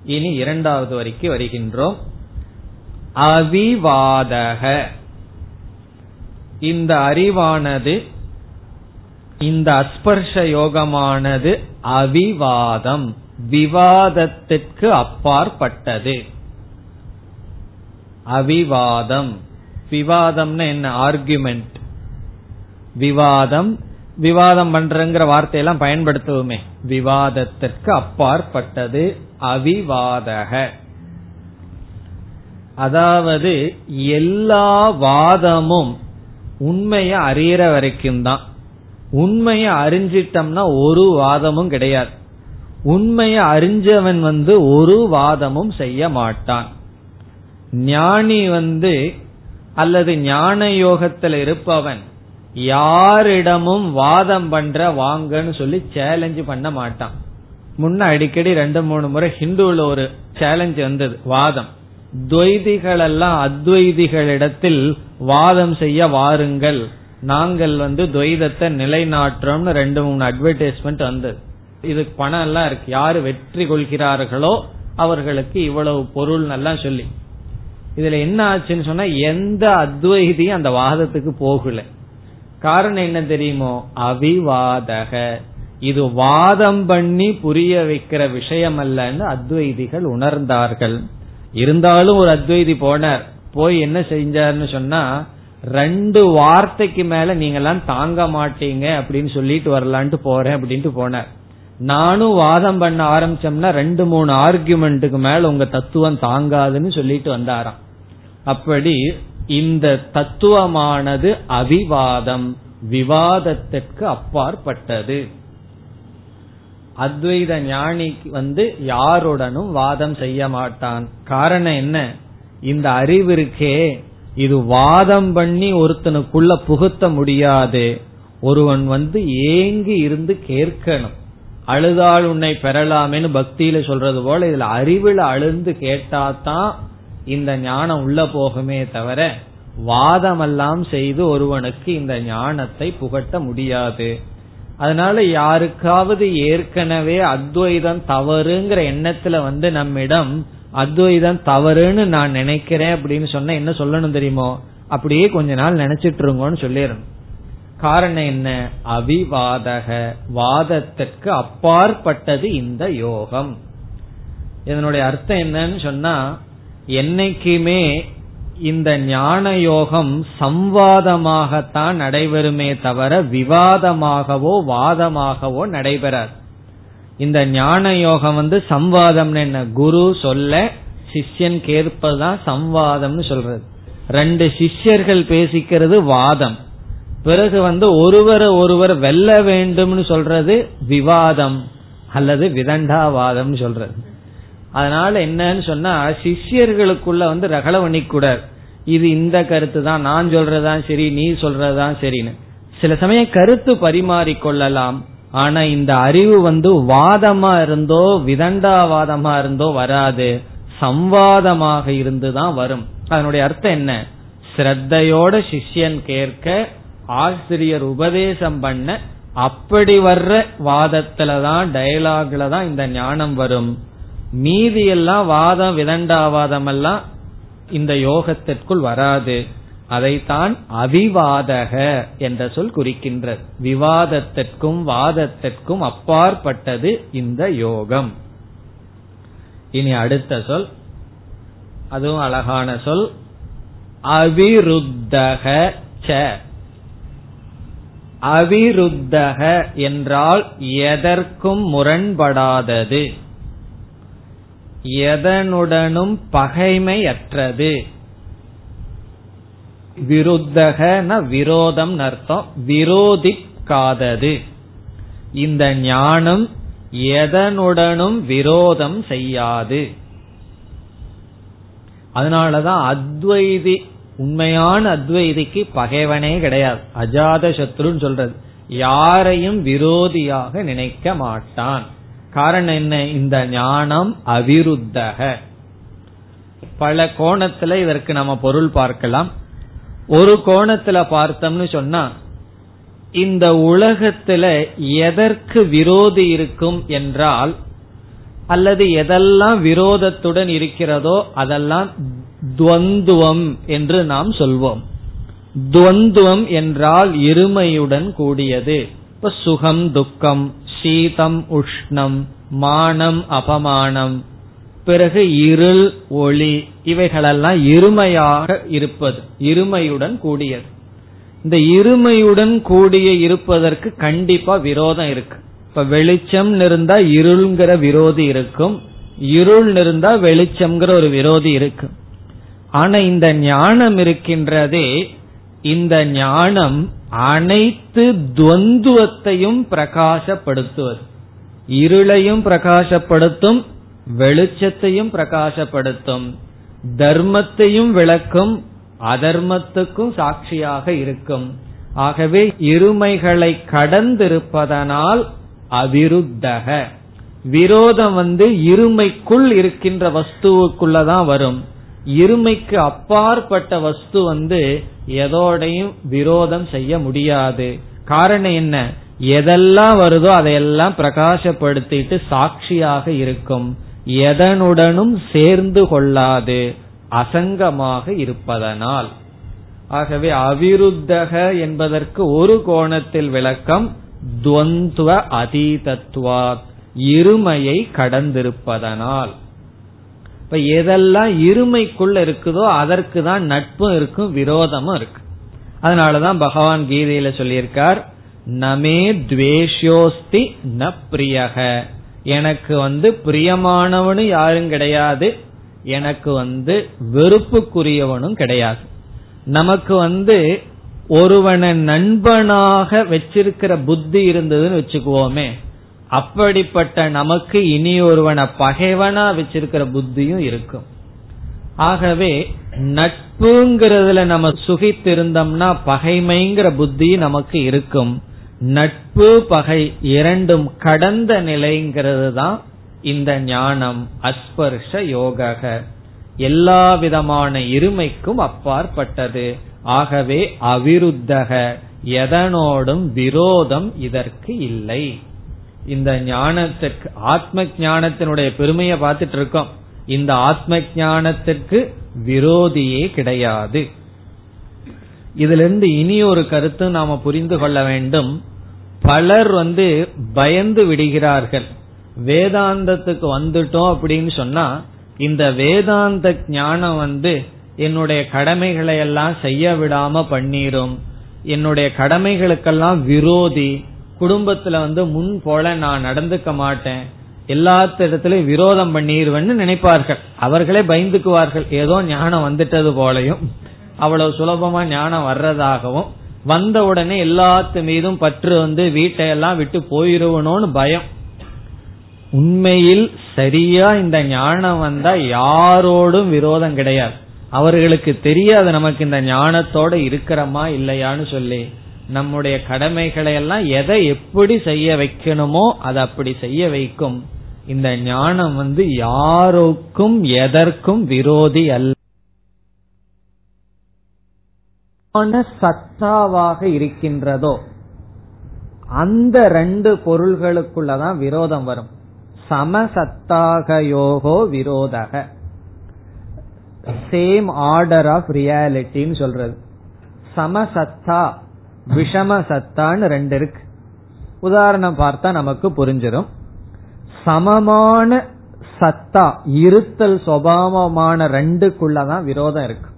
[SPEAKER 1] இனி இரண்டாவது வரைக்கும் வருகின்றோம். அவிவாதக. இந்த அறிவானது இந்த அஸ்பர்ஷ யோகமானது அவிவாதம் விவாதத்திற்கு அப்பாற்பட்டது. அவிவாதம். விவாதம்னா என்ன? ஆர்குமெண்ட் விவாதம். விவாதம் பண்றங்கிற வார்த்தையெல்லாம் பயன்படுத்துவோமே. விவாதத்திற்கு அப்பாற்பட்டது அவிவாதக. அதாவது எல்லா வாதமும் உண்மைய அறியற வரைக்கும் தான். உண்மைய அறிஞ்சிட்டம்னா ஒரு வாதமும் கிடையாது. உண்மைய அறிஞ்சவன் வந்து ஒரு வாதமும் செய்ய மாட்டான். ஞானி வந்து அல்லது ஞான யோகத்தில் இருப்பவன் யாரிடமும் வாதம் பண்ற வாங்கன்னு சொல்லி சேலஞ்சு பண்ண மாட்டான். முன்ன அடிக்கடி ரெண்டு மூணு முறை ஹிந்துல ஒரு சேலஞ்ச் வந்தது வாதம். துவைதிகள் எல்லாம் அத்வைதிகளிடத்தில் வாதம் செய்ய வாருங்கள். நாங்கள் வந்து துவைதத்தை நிலைநாட்டுறோம்னு ரெண்டு மூணு அட்வர்டைஸ்மெண்ட் வந்தது. இதுக்கு பணம் எல்லாம் இருக்கு. யாரு வெற்றி கொள்கிறார்களோ அவர்களுக்கு இவ்வளவு பொருள் எல்லாம் சொல்லி. இதுல என்ன ஆச்சுன்னு சொன்னா எந்த அத்வைதியும் அந்த வாதத்துக்கு போகல. காரணம் என்ன தெரியுமோ? அவிவாதக. இது வாதம் பண்ணி புரிய வைக்கிற விஷயம் அல்லன்னு அத்வைதிகள் உணர்ந்தார்கள். இருந்தாலும் ஒரு அத்வைதி போனார். போய் என்ன செஞ்சார்னு சொன்னா ரெண்டு வார்த்தைக்கு மேல நீங்கெல்லாம் தாங்க மாட்டீங்க அப்படின்னு சொல்லிட்டு வரலான்ட்டு போறேன் அப்படின்ட்டு போனார். நானும் வாதம் பண்ண ஆரம்பிச்சோம்னா ரெண்டு மூணு ஆர்குமெண்ட்டுக்கு மேல உங்க தத்துவம் தாங்காதுன்னு சொல்லிட்டு வந்தாராம். அப்படி இந்த தத்துவமானது அவிவாதம் விவாதத்திற்கு அப்பாற்பட்டது. அத்வைத ஞானிக்கு வந்து யாருடனும் வாதம் செய்ய மாட்டான். காரணம் என்ன? இந்த அறிவு இருக்கே. இது வாதம் பண்ணி ஒருத்தனுக்குள்ள புகுத்த முடியாது. ஒருவன் வந்து ஏங்கி இருந்து கேட்கணும். அழுதால் உன்னை பெறலாமேன்னு பக்தியில சொல்றது போல இதுல அறிவுல அழுந்து கேட்டாதான் இந்த ஞானம் உள்ள போகுமே தவிர வாதமெல்லாம் செய்து ஒருவனுக்கு இந்த ஞானத்தை புகட்ட முடியாது. அதனால யாருக்காவது ஏற்கனவே அத்வைதம் தவறுங்கிற எண்ணத்துல வந்து நம்மிடம் அத்வைதம் தவறுன்னு நான் நினைக்கிறேன் அப்படின்னு சொன்ன என்ன சொல்லணும் தெரியுமோ? அப்படியே கொஞ்ச நாள் நினைச்சிட்டு இருங்கன்னு சொல்லிடணும். காரணம் என்ன? அவிவாதக. வாதத்திற்கு அப்பாற்பட்டது இந்த யோகம். இதனுடைய அர்த்தம் என்னன்னு சொன்னா என்னைக்குமே இந்த ஞான யோகம் சம்வாதமாகத்தான் நடைபெறுமே தவிர விவாதமாகவோ வாதமாகவோ நடைபெறாது. இந்த ஞான யோகம் வந்து சம்வாதம் என்ன? குரு சொல்ல சிஷ்யன் கேட்பதுதான் சம்வாதம்னு சொல்றது. ரெண்டு சிஷ்யர்கள் பேசிக்கிறது வாதம். பிறகு வந்து ஒருவரை ஒருவர் வெல்ல வேண்டும்னு சொல்றது விவாதம் அல்லது விதண்டாவாதம் சொல்றது. அதனால என்னன்னு சொன்னா சிஷ்யர்களுக்குள்ள வந்து ரகல பண்ணிக்கூடாது இது இந்த கருத்து தான் நான் சொல்றதுதான் சரி நீ சொல்றதுதான் சரின்னு. சில சமயம் கருத்து பரிமாறிக்கொள்ளலாம். ஆனா இந்த அறிவு வந்து வாதமா இருந்தோ விதண்டாவாதமா இருந்தோ வராது. சம்வாதமாக இருந்துதான் வரும். அதனுடைய அர்த்தம் என்ன? ஸ்ரத்தையோட சிஷ்யன் கேட்க ஆசிரியர் உபதேசம் பண்ண அப்படி வர்ற வாதத்துலதான் டயலாக்ல தான் இந்த ஞானம் வரும். மீதி எல்லாம் வாதம் விதண்டாவாதம் எல்லாம் இந்த யோகத்திற்குள் வராது. அதைத்தான் அவிவாதக என்ற சொல் குறிக்கின்றது. விவாதத்திற்கும் வாதத்திற்கும் அப்பாற்பட்டது இந்த யோகம். இனி அடுத்த சொல். அதுவும் அழகான சொல். அவிருத்தக ச. அவிருத்தக என்றால் எதற்கும் முரண்படாதது. எதனுடனும் பகைமையற்றது. விருத்தகன விரோதம் அர்த்தம் விரோதிக்காதது. இந்த ஞானம் எதனுடனும் விரோதம் செய்யாது. அதனாலதான் அத்வைதி உண்மையான அத்வைதிக்கு பகைவனே கிடையாது. அஜாத சத்ருன்னு சொல்றது. யாரையும் விரோதியாக நினைக்க மாட்டான். காரணம் என்ன? இந்த ஞானம் அவிருத்தக. பல கோணத்துல இதற்கு நம்ம பொருள் பார்க்கலாம். ஒரு கோணத்துல பார்த்தோம்னு சொன்னா இந்த உலகத்துல எதற்கு விரோதி இருக்கும் என்றால் அல்லது எதெல்லாம் விரோதத்துடன் இருக்கிறதோ அதெல்லாம் துவந்துவம் என்று நாம் சொல்வோம். துவந்துவம் என்றால் இருமையுடன் கூடியது. இப்ப சுகம் துக்கம் சீதம் உஷ்ணம் மானம் அபமானம். பிறகு இருள் ஒளி இவைகளெல்லாம் இருமையாக இருப்பது இருமையுடன் கூடியது. இந்த இருமையுடன் கூடிய இருப்பதற்கு கண்டிப்பா விரோதம் இருக்கு. இப்ப வெளிச்சம் இருந்தா இருள்ங்கிற விரோதி இருக்கும் இருள் இருந்தா வெளிச்சம்ங்கிற ஒரு விரோதி இருக்கு. ஆனா இந்த ஞானம் இருக்கின்றதே இந்த ஞானம் அனைத்து துவந்துவத்தையும் பிரகாசப்படுத்துவது. இருளையும் பிரகாசப்படுத்தும் வெளிச்சத்தையும் பிரகாசப்படுத்தும். தர்மத்தையும் விளக்கும் அதர்மத்துக்கும் சாட்சியாக இருக்கும். ஆகவே இருமைகளை கடந்திருப்பதனால் அவிருத்தக. விரோதம் வந்து இருமைக்குள் இருக்கின்ற வஸ்துவுக்குள்ளதான் வரும். இருமைக்கு அப்பாற்பட்ட வஸ்து வந்து எதோடையும் விரோதம் செய்ய முடியாது. காரணம் என்ன? எதெல்லாம் வருதோ அதையெல்லாம் பிரகாசப்படுத்திட்டு சாட்சியாக இருக்கும். எதனுடனும் சேர்ந்து கொள்ளாது. அசங்கமாக இருப்பதனால். ஆகவே அவிருத்தக என்பதற்கு ஒரு கோணத்தில் விளக்கம் துவந்துவ அதீதத்துவா இருமையை கடந்திருப்பதனால். இப்ப எதெல்லாம் இருமைக்குள்ள இருக்குதோ அதற்கு தான் நட்பும் இருக்கும் விரோதமும் இருக்கு. அதனாலதான் பகவான் கீதையில சொல்லியிருக்கார் நமே துவேஷோஸ்தி ந பிரியக எனக்கு வந்து பிரியமானவனு யாரும் கிடையாது எனக்கு வந்து வெறுப்புக்குரியவனும் கிடையாது. நமக்கு வந்து ஒருவனை நண்பனாக வச்சிருக்கிற புத்தி இருந்ததுன்னு வச்சுக்குவோமே அப்படிப்பட்ட நமக்கு இனி ஒருவனை பகைவனா வச்சிருக்கிற புத்தியும் இருக்கும். ஆகவே நட்புங்கிறதுல நம்ம சுகித்திருந்தோம்னா பகைமைங்கிற புத்தி நமக்கு இருக்கும். நட்பு பகை இரண்டும் கடந்த நிலைங்கிறது தான் இந்த ஞானம் அஸ்பர்ஷ யோக எல்லா விதமான இருமைக்கும் அப்பாற்பட்டது. ஆகவே அவிருத்தக. எதனோடும் விரோதம் இதற்கு இல்லை. இந்த ஞானத்துக்கு ஆத்ம ஞானத்தினுடைய பெருமையை பார்த்துட்டு இருக்கோம். இந்த ஆத்ம ஞானத்துக்கு விரோதியே கிடையாது. இதிலிருந்து இனி ஒரு கருத்து நாம புரிந்து கொள்ள வேண்டும். பலர் வந்து பயந்து விடுகிறார்கள். வேதாந்தத்துக்கு வந்துட்டோம் அப்படின்னு சொன்னா இந்த வேதாந்த ஞானம் வந்து என்னுடைய கடமைகளை எல்லாம் செய்ய விடாம பண்ணிரும். என்னுடைய கடமைகளுக்கெல்லாம் விரோதி. குடும்பத்துல வந்து முன் போல நான் நடந்துக்க மாட்டேன். எல்லாத்த இடத்துலயும் விரோதம் பண்ணிடுவேன்னு நினைப்பார்கள். அவர்களே பயந்துக்குவார்கள். ஏதோ ஞானம் வந்துட்டது போலையும். அவ்வளவு சுலபமா ஞானம் வர்றதாகவும் வந்த உடனே எல்லாத்து மீதும் பற்று வந்து வீட்டையெல்லாம் விட்டு போயிருவனோன்னு பயம். உண்மையில் சரியா இந்த ஞானம் வந்தா யாரோடும் விரோதம் கிடையாது. அவர்களுக்கு தெரியாது நமக்கு இந்த ஞானத்தோட இருக்கிறோமா இல்லையான்னு சொல்லி. நம்முடைய கடமைகளை எல்லாம் எதை எப்படி செய்ய வைக்கணுமோ அதை அப்படி செய்ய வைக்கும். இந்த ஞானம் வந்து யாருக்கும் எதற்கும் விரோதி அல்ல. சத்தாவாக இருக்கின்றதோ அந்த ரெண்டு பொருள்களுக்குள்ளதான் விரோதம் வரும். சமசத்தாக யோகோ விரோதக. சேம் ஆர்டர் ஆஃப் ரியாலிட்டின்னு சொல்றது. சமசத்தா விஷம சத்தான்னு ரெண்டு இருக்கு. உதாரணம் பார்த்தா நமக்கு புரிஞ்சிடும் சமமான சத்தா இருத்தல் சுவாவமான ரெண்டுக்குள்ளதான் விரோதம் இருக்கு.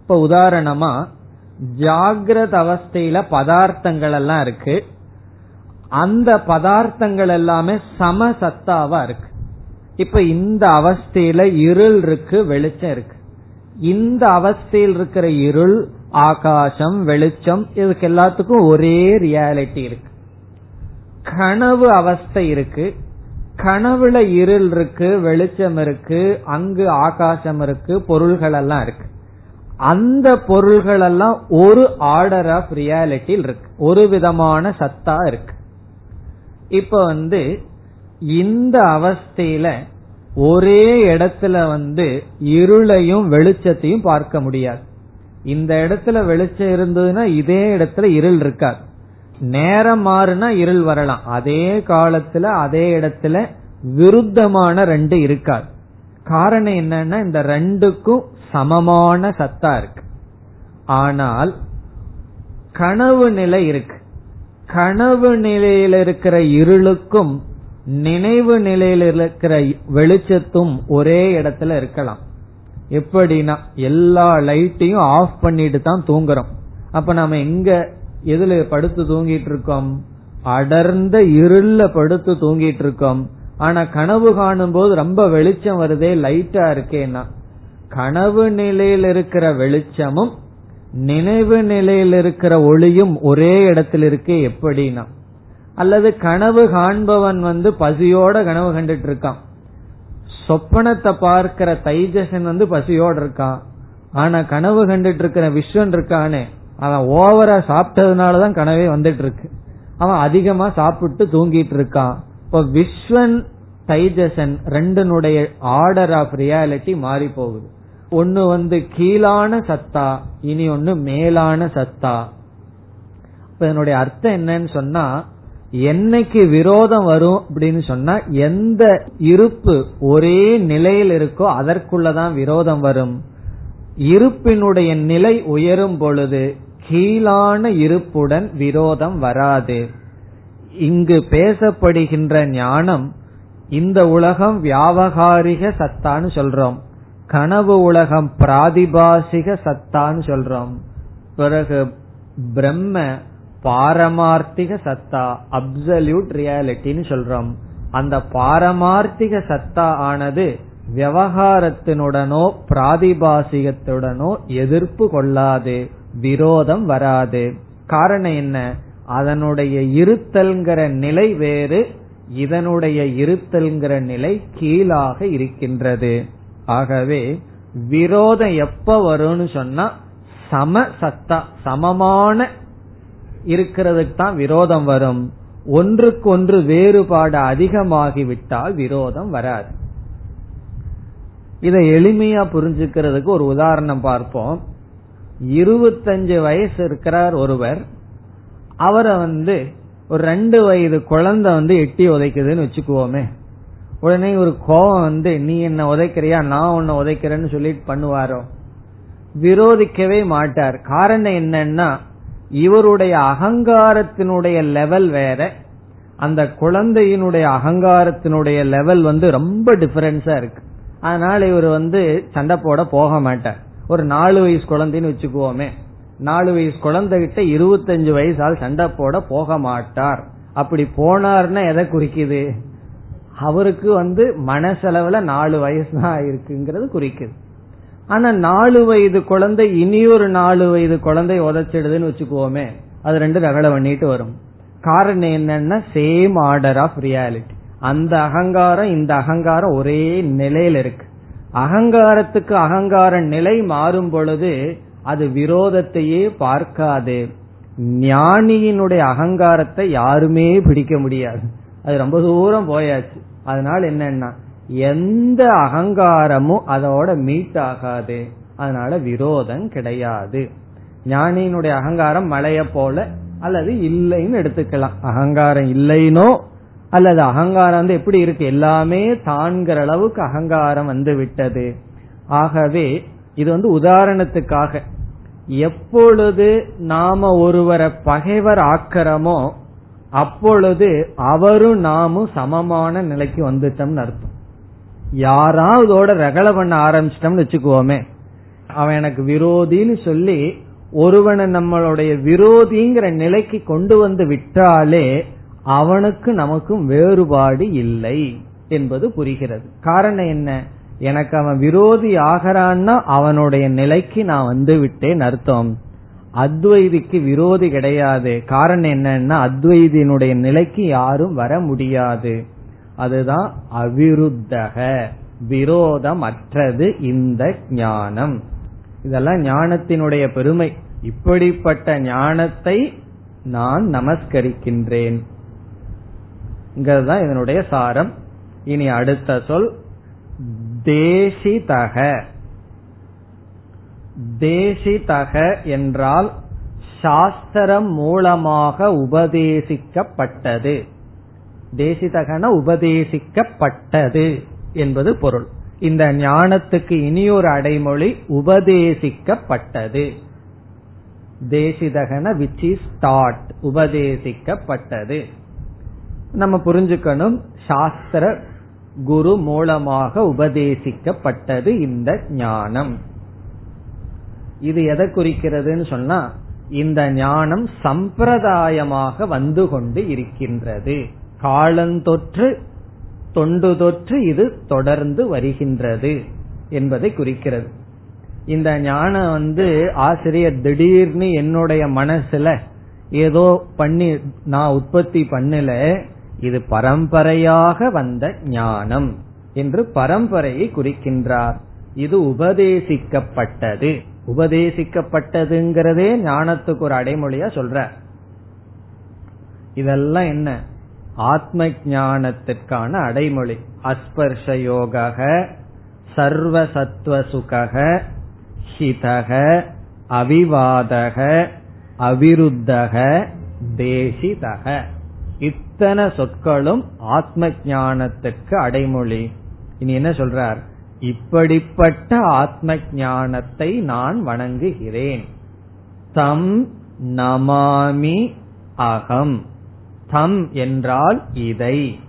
[SPEAKER 1] இப்ப உதாரணமா ஜாகிரத அவஸ்தையில பதார்த்தங்கள் எல்லாம் இருக்கு. அந்த பதார்த்தங்கள் எல்லாமே சம சத்தாவா இருக்கு. இப்ப இந்த அவஸ்தையில இருள் இருக்கு வெளிச்சம் இருக்கு. இந்த அவஸ்தையில் இருக்கிற இருள் ஆகாசம் வெளிச்சம் இதுக்கு எல்லாத்துக்கும் ஒரே ரியாலிட்டி இருக்கு. கனவு அவஸ்தை இருக்கு. கனவுல இருள் இருக்கு வெளிச்சம் இருக்கு அங்கு ஆகாசம் இருக்கு பொருள்கள் எல்லாம் இருக்கு. அந்த பொருள்கள் எல்லாம் ஒரு ஆர்டர் ஆஃப் ரியாலிட்டி இருக்கு. ஒரு விதமான சத்தா இருக்கு. இப்ப வந்து இந்த அவஸ்தையில ஒரே இடத்துல வந்து இருளையும் வெளிச்சத்தையும் பார்க்க முடியாது. இந்த இடத்துல வெளிச்சம் இருந்ததுன்னா இதே இடத்துல இருள் இருக்காது. நேரம் மாறுனா இருள் வரலாம். அதே காலத்துல அதே இடத்துல விருத்தமான ரெண்டு இருக்காது. காரணம் என்னன்னா இந்த ரெண்டுக்கும் சமமான சத்தா இருக்கு. ஆனால் கனவு நிலை இருக்கு. கனவு நிலையில இருக்கிற இருளுக்கும் நினைவு நிலையில இருக்கிற வெளிச்சத்தும் ஒரே இடத்துல இருக்கலாம். எப்படின்னா எல்லா லைட்டையும் ஆஃப் பண்ணிட்டு தான் தூங்குறோம். அப்ப நம்ம எங்க எதுல படுத்து தூங்கிட்டு இருக்கோம்? அடர்ந்த இருள படுத்து தூங்கிட்டு இருக்கோம். ஆனா கனவு காணும் போது ரொம்ப வெளிச்சம் வருதே லைட்டா இருக்கேன்னா கனவு நிலையில் இருக்கிற வெளிச்சமும் நினைவு நிலையில் இருக்கிற ஒளியும் ஒரே இடத்தில் இருக்கே எப்படின்னா அல்லது கனவு காண்பவன் வந்து பசியோட கனவு கண்டுட்டு இருக்கான். சொப்பனத்தை பார்க்கிற தைஜசன் வந்து பசியோடு இருக்கான் ஆனா கனவு கண்டுட்டு இருக்கிற விஸ்வன் இருக்கானே அவன் ஓவரா சாப்பிட்டதுனாலதான் கனவே வந்துட்டு இருக்கு அவன் அதிகமா சாப்பிட்டு தூங்கிட்டு இருக்கான் இப்ப விஸ்வன் தைஜசன் ரெண்டனுடைய ஆர்டர் ஆஃப் ரியாலிட்டி மாறி போகுது. ஒன்னு வந்து கீழான சத்தா இனி ஒன்னு மேலான சத்தா. இப்ப இதனுடைய அர்த்தம் என்னன்னு சொன்னா என்னைக்கு விரோதம் வரும் அப்படின்னு சொன்னா எந்த இருப்பு ஒரே நிலையில் இருக்கோ அதற்குள்ளதான் விரோதம் வரும். இருப்பினுடைய நிலை உயரும் பொழுது கீழான இருப்புடன் விரோதம் வராது. இங்கு பேசப்படுகின்ற ஞானம் இந்த உலகம் வியாபகாரிக சத்தான்னு சொல்றோம். கனவு உலகம் பிராதிபாசிக சத்தான்னு சொல்றோம். பிறகு பிரம்ம பாரமார்த்திக சத்தா அப்சல்யூட் ரியாலிட்டின்னு சொல்றோம். அந்த பாரமார்த்திக சத்தா ஆனது விவகாரத்தினுடனோ பிராதிபாசிகத்துடனோ எதிர்ப்பு கொள்ளாது விரோதம் வராது. காரணம் என்ன? அதனுடைய இருத்தல்ங்கிற நிலை வேறு இதனுடைய இருத்தல்ங்கிற நிலை கீழாக இருக்கின்றது. ஆகவே விரோதம் எப்ப வரும்னு சொன்னா சம சத்தா சமமான இருக்கிறதுக்கு தான் விரோதம் வரும். ஒன்றுக்கு ஒன்று வேறுபாடு அதிகமாகிவிட்டால் விரோதம் வராது. இதை எளிமையா புரிஞ்சுக்கிறதுக்கு ஒரு உதாரணம் பார்ப்போம். இருபத்தஞ்சு வயசு இருக்கிறார் ஒருவர். அவரை வந்து ஒரு ரெண்டு வயது குழந்தை வந்து எட்டி உதைக்குதுன்னு வச்சுக்குவோமே. உடனே ஒரு கோபம் வந்து நீ என்ன உதைக்கிறியா? நான் உன்னை உதைக்கிறேன்னு சொல்லிட்டு பண்ணுவாரோ? விரோதிக்கவே மாட்டார். காரணம் என்னன்னா இவருடைய அகங்காரத்தினுடைய லெவல் வேற. அந்த குழந்தையினுடைய அகங்காரத்தினுடைய லெவல் வந்து ரொம்ப டிஃபரன்ஸா இருக்கு. அதனால இவர் வந்து சண்டை போட போக மாட்டார். ஒரு நாலு வயசு குழந்தைன்னு வச்சுக்குவோமே. நாலு வயசு குழந்தை கிட்ட இருபத்தஞ்சு வயசால் சண்டை போட போக மாட்டார். அப்படி போனார்னா எதை குறிக்குது? அவருக்கு வந்து மனசளவுல நாலு வயசு தான் இருக்குங்கிறது குறிக்குது. ஆனா நாலு வயது குழந்தை இனியொரு நாலு வயது குழந்தை உதச்சிடுதுன்னு வச்சுக்குவோமே. அது ரெண்டு ரகலை பண்ணிட்டு வரும். காரணம் என்னன்னா சேம் ஆர்டர் ஆஃப் ரியாலிட்டி அந்த அகங்காரம் இந்த அகங்காரம் ஒரே நிலையில இருக்கு. அகங்காரத்துக்கு அகங்கார நிலை மாறும் பொழுது அது விரோதத்தையே பார்க்காது. ஞானியினுடைய அகங்காரத்தை யாருமே பிடிக்க முடியாது. அது ரொம்ப தூரம் போயாச்சு. அதனால என்னன்னா எந்த அகங்காரமும் அதோட மீட் ஆகாது அதனால விரோதம் கிடையாது. ஞானியினுடைய அகங்காரம் மலைய போல அல்லது இல்லைன்னு எடுத்துக்கலாம். அகங்காரம் இல்லைனோ அல்லது அகங்காரம் வந்து எப்படி இருக்கு? எல்லாமே தான்கிற அளவுக்கு அகங்காரம் வந்து விட்டது ஆகவே இது வந்து உதாரணத்துக்காக. எப்பொழுது நாம ஒருவரை பகைவர் ஆக்கிறோமோ அப்பொழுது அவரும் நாமும் சமமான நிலைக்கு வந்துட்டோம்னு அர்த்தம். யாராவதோட ரகல பண்ண ஆரம்பிச்சிட்டோம்னு வச்சுக்குவோமே. அவன் எனக்கு விரோதின்னு சொல்லி ஒருவனை நம்மளுடைய விரோதிங்கிற நிலைக்கு கொண்டு வந்து விட்டாலே அவனுக்கு நமக்கும் வேறுபாடு இல்லை என்பது புரிகிறது. காரணம் என்ன? எனக்கு அவன் விரோதி ஆகிறான்னா அவனுடைய நிலைக்கு நான் வந்து விட்டேன் அர்த்தம். அத்வைதிக்கு விரோதி கிடையாது. காரணம் என்னன்னா அத்வைதியினுடைய நிலைக்கு யாரும் வர முடியாது. அதுதான் அவிருத்தக விரோதமற்றது இந்த ஞானம். இதெல்லாம் ஞானத்தினுடைய பெருமை. இப்படிப்பட்ட ஞானத்தை நான் நமஸ்கரிக்கின்றேன். இதனுடைய சாரம். இனி அடுத்த சொல் தேசிதக. தேசிதக என்றால் சாஸ்திரம் மூலமாக உபதேசிக்கப்பட்டது. தேசிதகன உபதேசிக்கப்பட்டது என்பது பொருள். இந்த ஞானத்துக்கு இனியொரு அடைமொழி உபதேசிக்கப்பட்டது. தேசிதகன விச் இஸ் டாட் உபதேசிக்கப்பட்டது. நம்ம புரிஞ்சுக்கணும் சாஸ்திர குரு மூலமாக உபதேசிக்கப்பட்டது இந்த ஞானம். இது எதை குறிக்கிறதுன்னு சொன்னா இந்த ஞானம் சம்பிரதாயமாக வந்து கொண்டு இருக்கின்றது. காலந்தொற்று தொண்டு தொற்று இது தொடர்ந்து வருகின்றது என்பதை குறிக்கிறது. இந்த ஞானம் வந்து ஆசிரியர் திடீர்னு என்னுடைய மனசுல ஏதோ பண்ணி நான் உற்பத்தி பண்ணல இது பரம்பரையாக வந்த ஞானம் என்று பரம்பரையை குறிக்கின்றார். இது உபதேசிக்கப்பட்டது. உபதேசிக்கப்பட்டதுங்கிறதே ஞானத்துக்கு ஒரு அடைமொழியா சொல்ற. இதெல்லாம் என்ன? ஆத்ம ஞானத்திற்கான அடைமொழி. அஸ்பர்ஷ யோக சர்வசத்வ சுகக ஹிதக அவிவாதக அவிருத்தக தேசிதக. இத்தனை சொற்களும் ஆத்ம ஞானத்துக்கு அடைமொழி. இனி என்ன சொல்றார்? இப்படிப்பட்ட ஆத்ம ஞானத்தை நான் வணங்குகிறேன். தம் நமாமி அகம். தம் என்றால் இதை.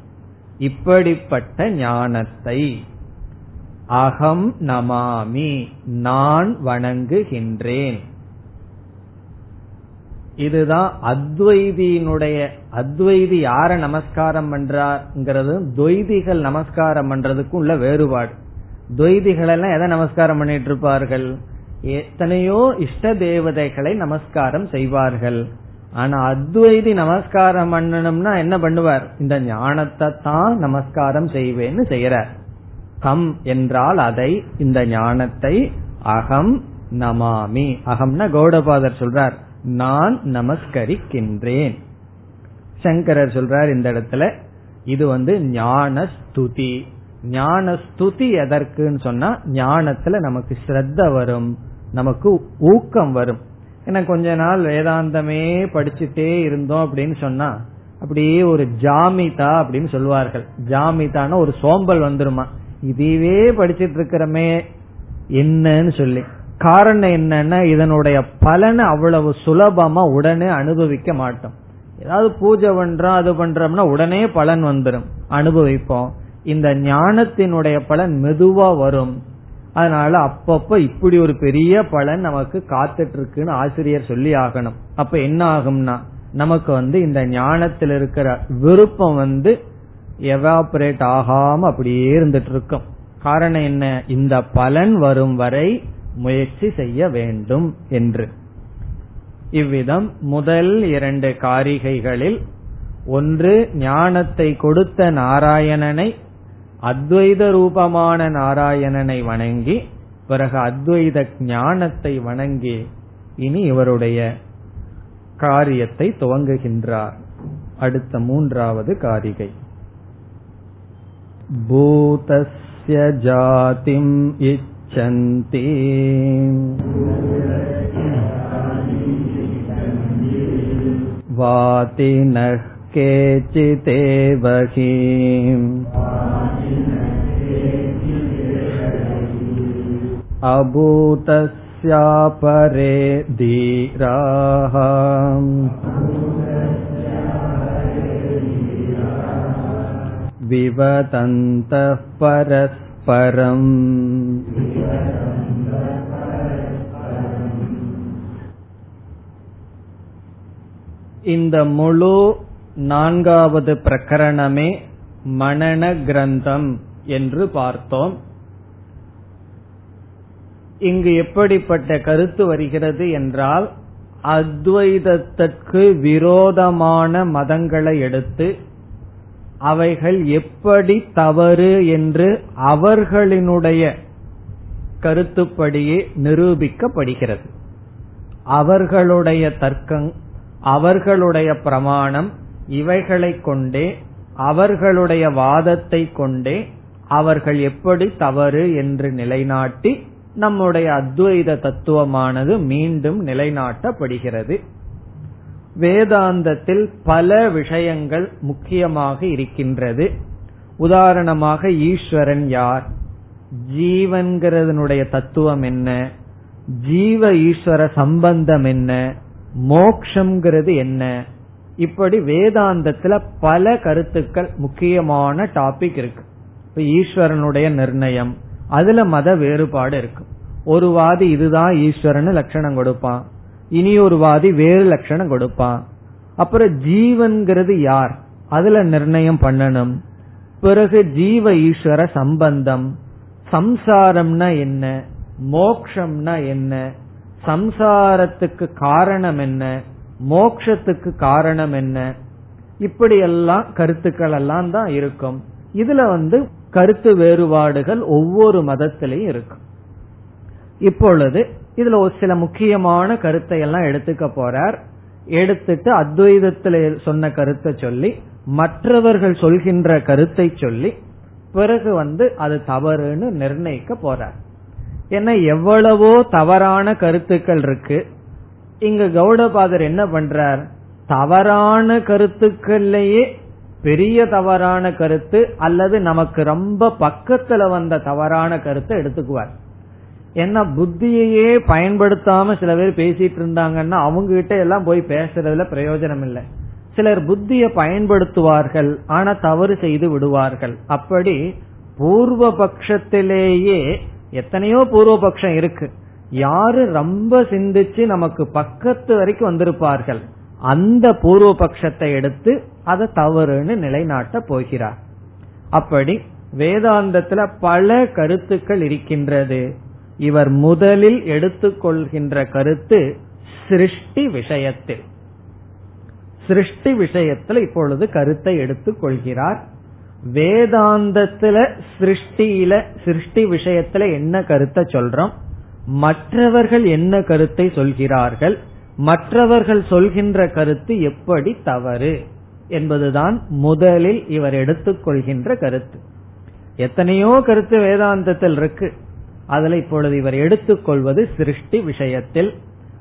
[SPEAKER 1] இப்படிப்பட்ட ஞானத்தை. அகம் நமாமி நான் வணங்குகின்றேன். இதுதான் அத்வைதியினுடைய அத்வைதி யார நமஸ்காரம் பண்றாங்கிறது துவைதிகள் நமஸ்காரம் பண்றதுக்கும் உள்ள வேறுபாடு. துவைதிகள் எல்லாம் எதை நமஸ்காரம் பண்ணிட்டு இருப்பார்கள்? எத்தனையோ இஷ்ட தேவதைகளை நமஸ்காரம் செய்வார்கள். ஆனா அத்வைதி நமஸ்காரம் பண்ணணும்னா என்ன பண்ணுவார்? இந்த ஞானத்தை தான் நமஸ்காரம் செய்வேன்னு செய்யறார். கம் என்றால் அதை இந்த ஞானத்தை அகம் நமாமி. அகம்னா கௌடபாதர் சொல்றார் நான் நமஸ்கரிக்கின்றேன். சங்கரர் சொல்றார் இந்த இடத்துல இது வந்து ஞான ஸ்துதி ஞான ஸ்துதி எதற்குன்னு சொன்னா ஞானத்துல நமக்கு ஸ்ரத்த வரும் நமக்கு ஊக்கம் வரும். ஏன்னா கொஞ்ச நாள் வேதாந்தமே படிச்சுட்டே இருந்தோம் அப்படின்னு சொன்னா அப்படியே ஒரு ஜாமிதா அப்படின்னு சொல்லுவார்கள். ஜாமிதான ஒரு சோம்பல் வந்துருமா. இதுவே படிச்சிட்டு இருக்கிறமே என்னன்னு சொல்லி. காரணம் என்னன்னா இதனுடைய பலனை அவ்வளவு சுலபமா உடனே அனுபவிக்க மாட்டோம். ஏதாவது பூஜை பண்றோம் அது பண்றோம்னா உடனே பலன் வந்துடும் அனுபவிப்போம். இந்த ஞானத்தினுடைய பலன் மெதுவா வரும். அதனால அப்பப்ப இப்படி ஒரு பெரிய பலன் நமக்கு காத்துட்டு இருக்குன்னு ஆசிரியர் சொல்லி ஆகணும். அப்ப என்ன ஆகும்னா நமக்கு வந்து இந்த ஞானத்தில் இருக்கிற விருப்பம் வந்து எவாபரேட் ஆகாம அப்படியே இருந்துட்டு இருக்கும் காரணம் என்ன? இந்த பலன் வரும் வரை முயற்சி செய்ய வேண்டும் என்று. இவ்விதம் முதல் இரண்டு காரிகைகளில் ஒன்று ஞானத்தை கொடுத்த நாராயணனை அத்வைத ரூபமான நாராயணனை வணங்கி பிறகு அத்வைத ஞானத்தை வணங்கி இனி இவருடைய காரியத்தை துவங்குகின்றார் அடுத்த மூன்றாவது காரிகை பூதஸ்ய ஜாதிம் இச்சந்தி वातिनः केचिदेव हि अभूतस्यापरे धीराः विवदन्तः परस्परम् இந்த முழு நான்காவது பிரகரணமே மனன கிரந்தம் என்று பார்த்தோம் இங்கு எப்படிப்பட்ட கருத்து வருகிறது என்றால் அத்வைதத்திற்கு விரோதமான மதங்களை எடுத்து அவைகள் எப்படி தவறு என்று அவர்களினுடைய கருத்துப்படியே நிரூபிக்கப்படுகிறது. அவர்களுடைய தர்க்கம் அவர்களுடைய பிரமாணம் இவைகளைக் கொண்டே அவர்களுடைய வாதத்தை கொண்டே அவர்கள் எப்படி தவறு என்று நிலைநாட்டி நம்முடைய அத்வைத தத்துவமானது மீண்டும் நிலைநாட்டப்படுகிறது. வேதாந்தத்தில் பல விஷயங்கள் முக்கியமாக இருக்கின்றது. உதாரணமாக ஈஸ்வரன் யார்? ஜீவன்கிறதனுடைய தத்துவம் என்ன? ஜீவ ஈஸ்வர சம்பந்தம் என்ன? மோக்ஷங்கிறது என்ன? இப்படி வேதாந்தத்துல பல கருத்துக்கள் முக்கியமான டாபிக் இருக்கு. இப்ப ஈஸ்வரனுடைய நிர்ணயம் அதுல மத வேறுபாடு இருக்கும் ஒரு வாதி இதுதான் ஈஸ்வரன் லட்சணம் கொடுப்பான். இனி ஒரு வாதி வேறு லட்சணம் கொடுப்பான். அப்புறம் ஜீவன்கிறது யார்? அதுல நிர்ணயம் பண்ணணும். பிறகு ஜீவ ஈஸ்வர சம்பந்தம். சம்சாரம்னா என்ன? மோக்ஷம்னா என்ன? சம்சாரத்துக்கு காரணம் என்ன? மோக்ஷத்துக்கு காரணம் என்ன? இப்படி எல்லாம் கருத்துக்கள் எல்லாம் தான் இருக்கும். இதுல வந்து கருத்து வேறுபாடுகள் ஒவ்வொரு மதத்திலையும் இருக்கும் இப்பொழுது இதுல ஒரு சில முக்கியமான கருத்தை எல்லாம் எடுத்துக்க போறார். எடுத்துட்டு அத்வைதத்தில் சொன்ன கருத்தை சொல்லி மற்றவர்கள் சொல்கின்ற கருத்தை சொல்லி பிறகு வந்து அது தவறுன்னு நிர்ணயிக்க போறார். ஏன்னா எவ்வளவோ தவறான கருத்துக்கள் இருக்கு. இங்க கௌடபாதர் என்ன பண்றார்? தவறான கருத்துக்கள்லயே பெரிய தவறான கருத்து அல்லது நமக்கு ரொம்ப பக்கத்துல வந்த தவறான கருத்தை எடுத்துக்குவார். ஏன்னா புத்தியையே பயன்படுத்தாம சில பேர் பேசிட்டு இருந்தாங்கன்னா அவங்க கிட்ட எல்லாம் போய் பேசுறதுல பிரயோஜனம் இல்லை சிலர் புத்தியை பயன்படுத்துவார்கள் ஆனா தவறு செய்து விடுவார்கள். அப்படி பூர்வ பட்சத்திலேயே எத்தனையோ பூர்வபக்ஷம் இருக்கு. யாரு ரொம்ப சிந்திச்சு நமக்கு பக்கத்து வரைக்கும் வந்திருப்பார்கள் அந்த பூர்வ பட்சத்தை எடுத்து அதை தவறுன்னு நிலைநாட்ட போகிறார். அப்படி வேதாந்தத்துல பல கருத்துக்கள் இருக்கின்றது. இவர் முதலில் எடுத்துக்கொள்கின்ற கருத்து சிருஷ்டி விஷயத்தில். சிருஷ்டி விஷயத்தில் இப்பொழுது கருத்தை எடுத்துக் கொள்கிறார் வேதாந்தத்துல சிருஷ்டியில சிருஷ்டி விஷயத்துல என்ன கருத்தை சொல்றோம்? மற்றவர்கள் என்ன கருத்தை சொல்கிறார்கள்? மற்றவர்கள் சொல்கின்ற கருத்து எப்படி தவறு? என்பதுதான் முதலில் இவர் எடுத்துக்கொள்கின்ற கருத்து. எத்தனையோ கருத்து வேதாந்தத்தில் இருக்கு. அதுல இப்பொழுது இவர் எடுத்துக்கொள்வது சிருஷ்டி விஷயத்தில்.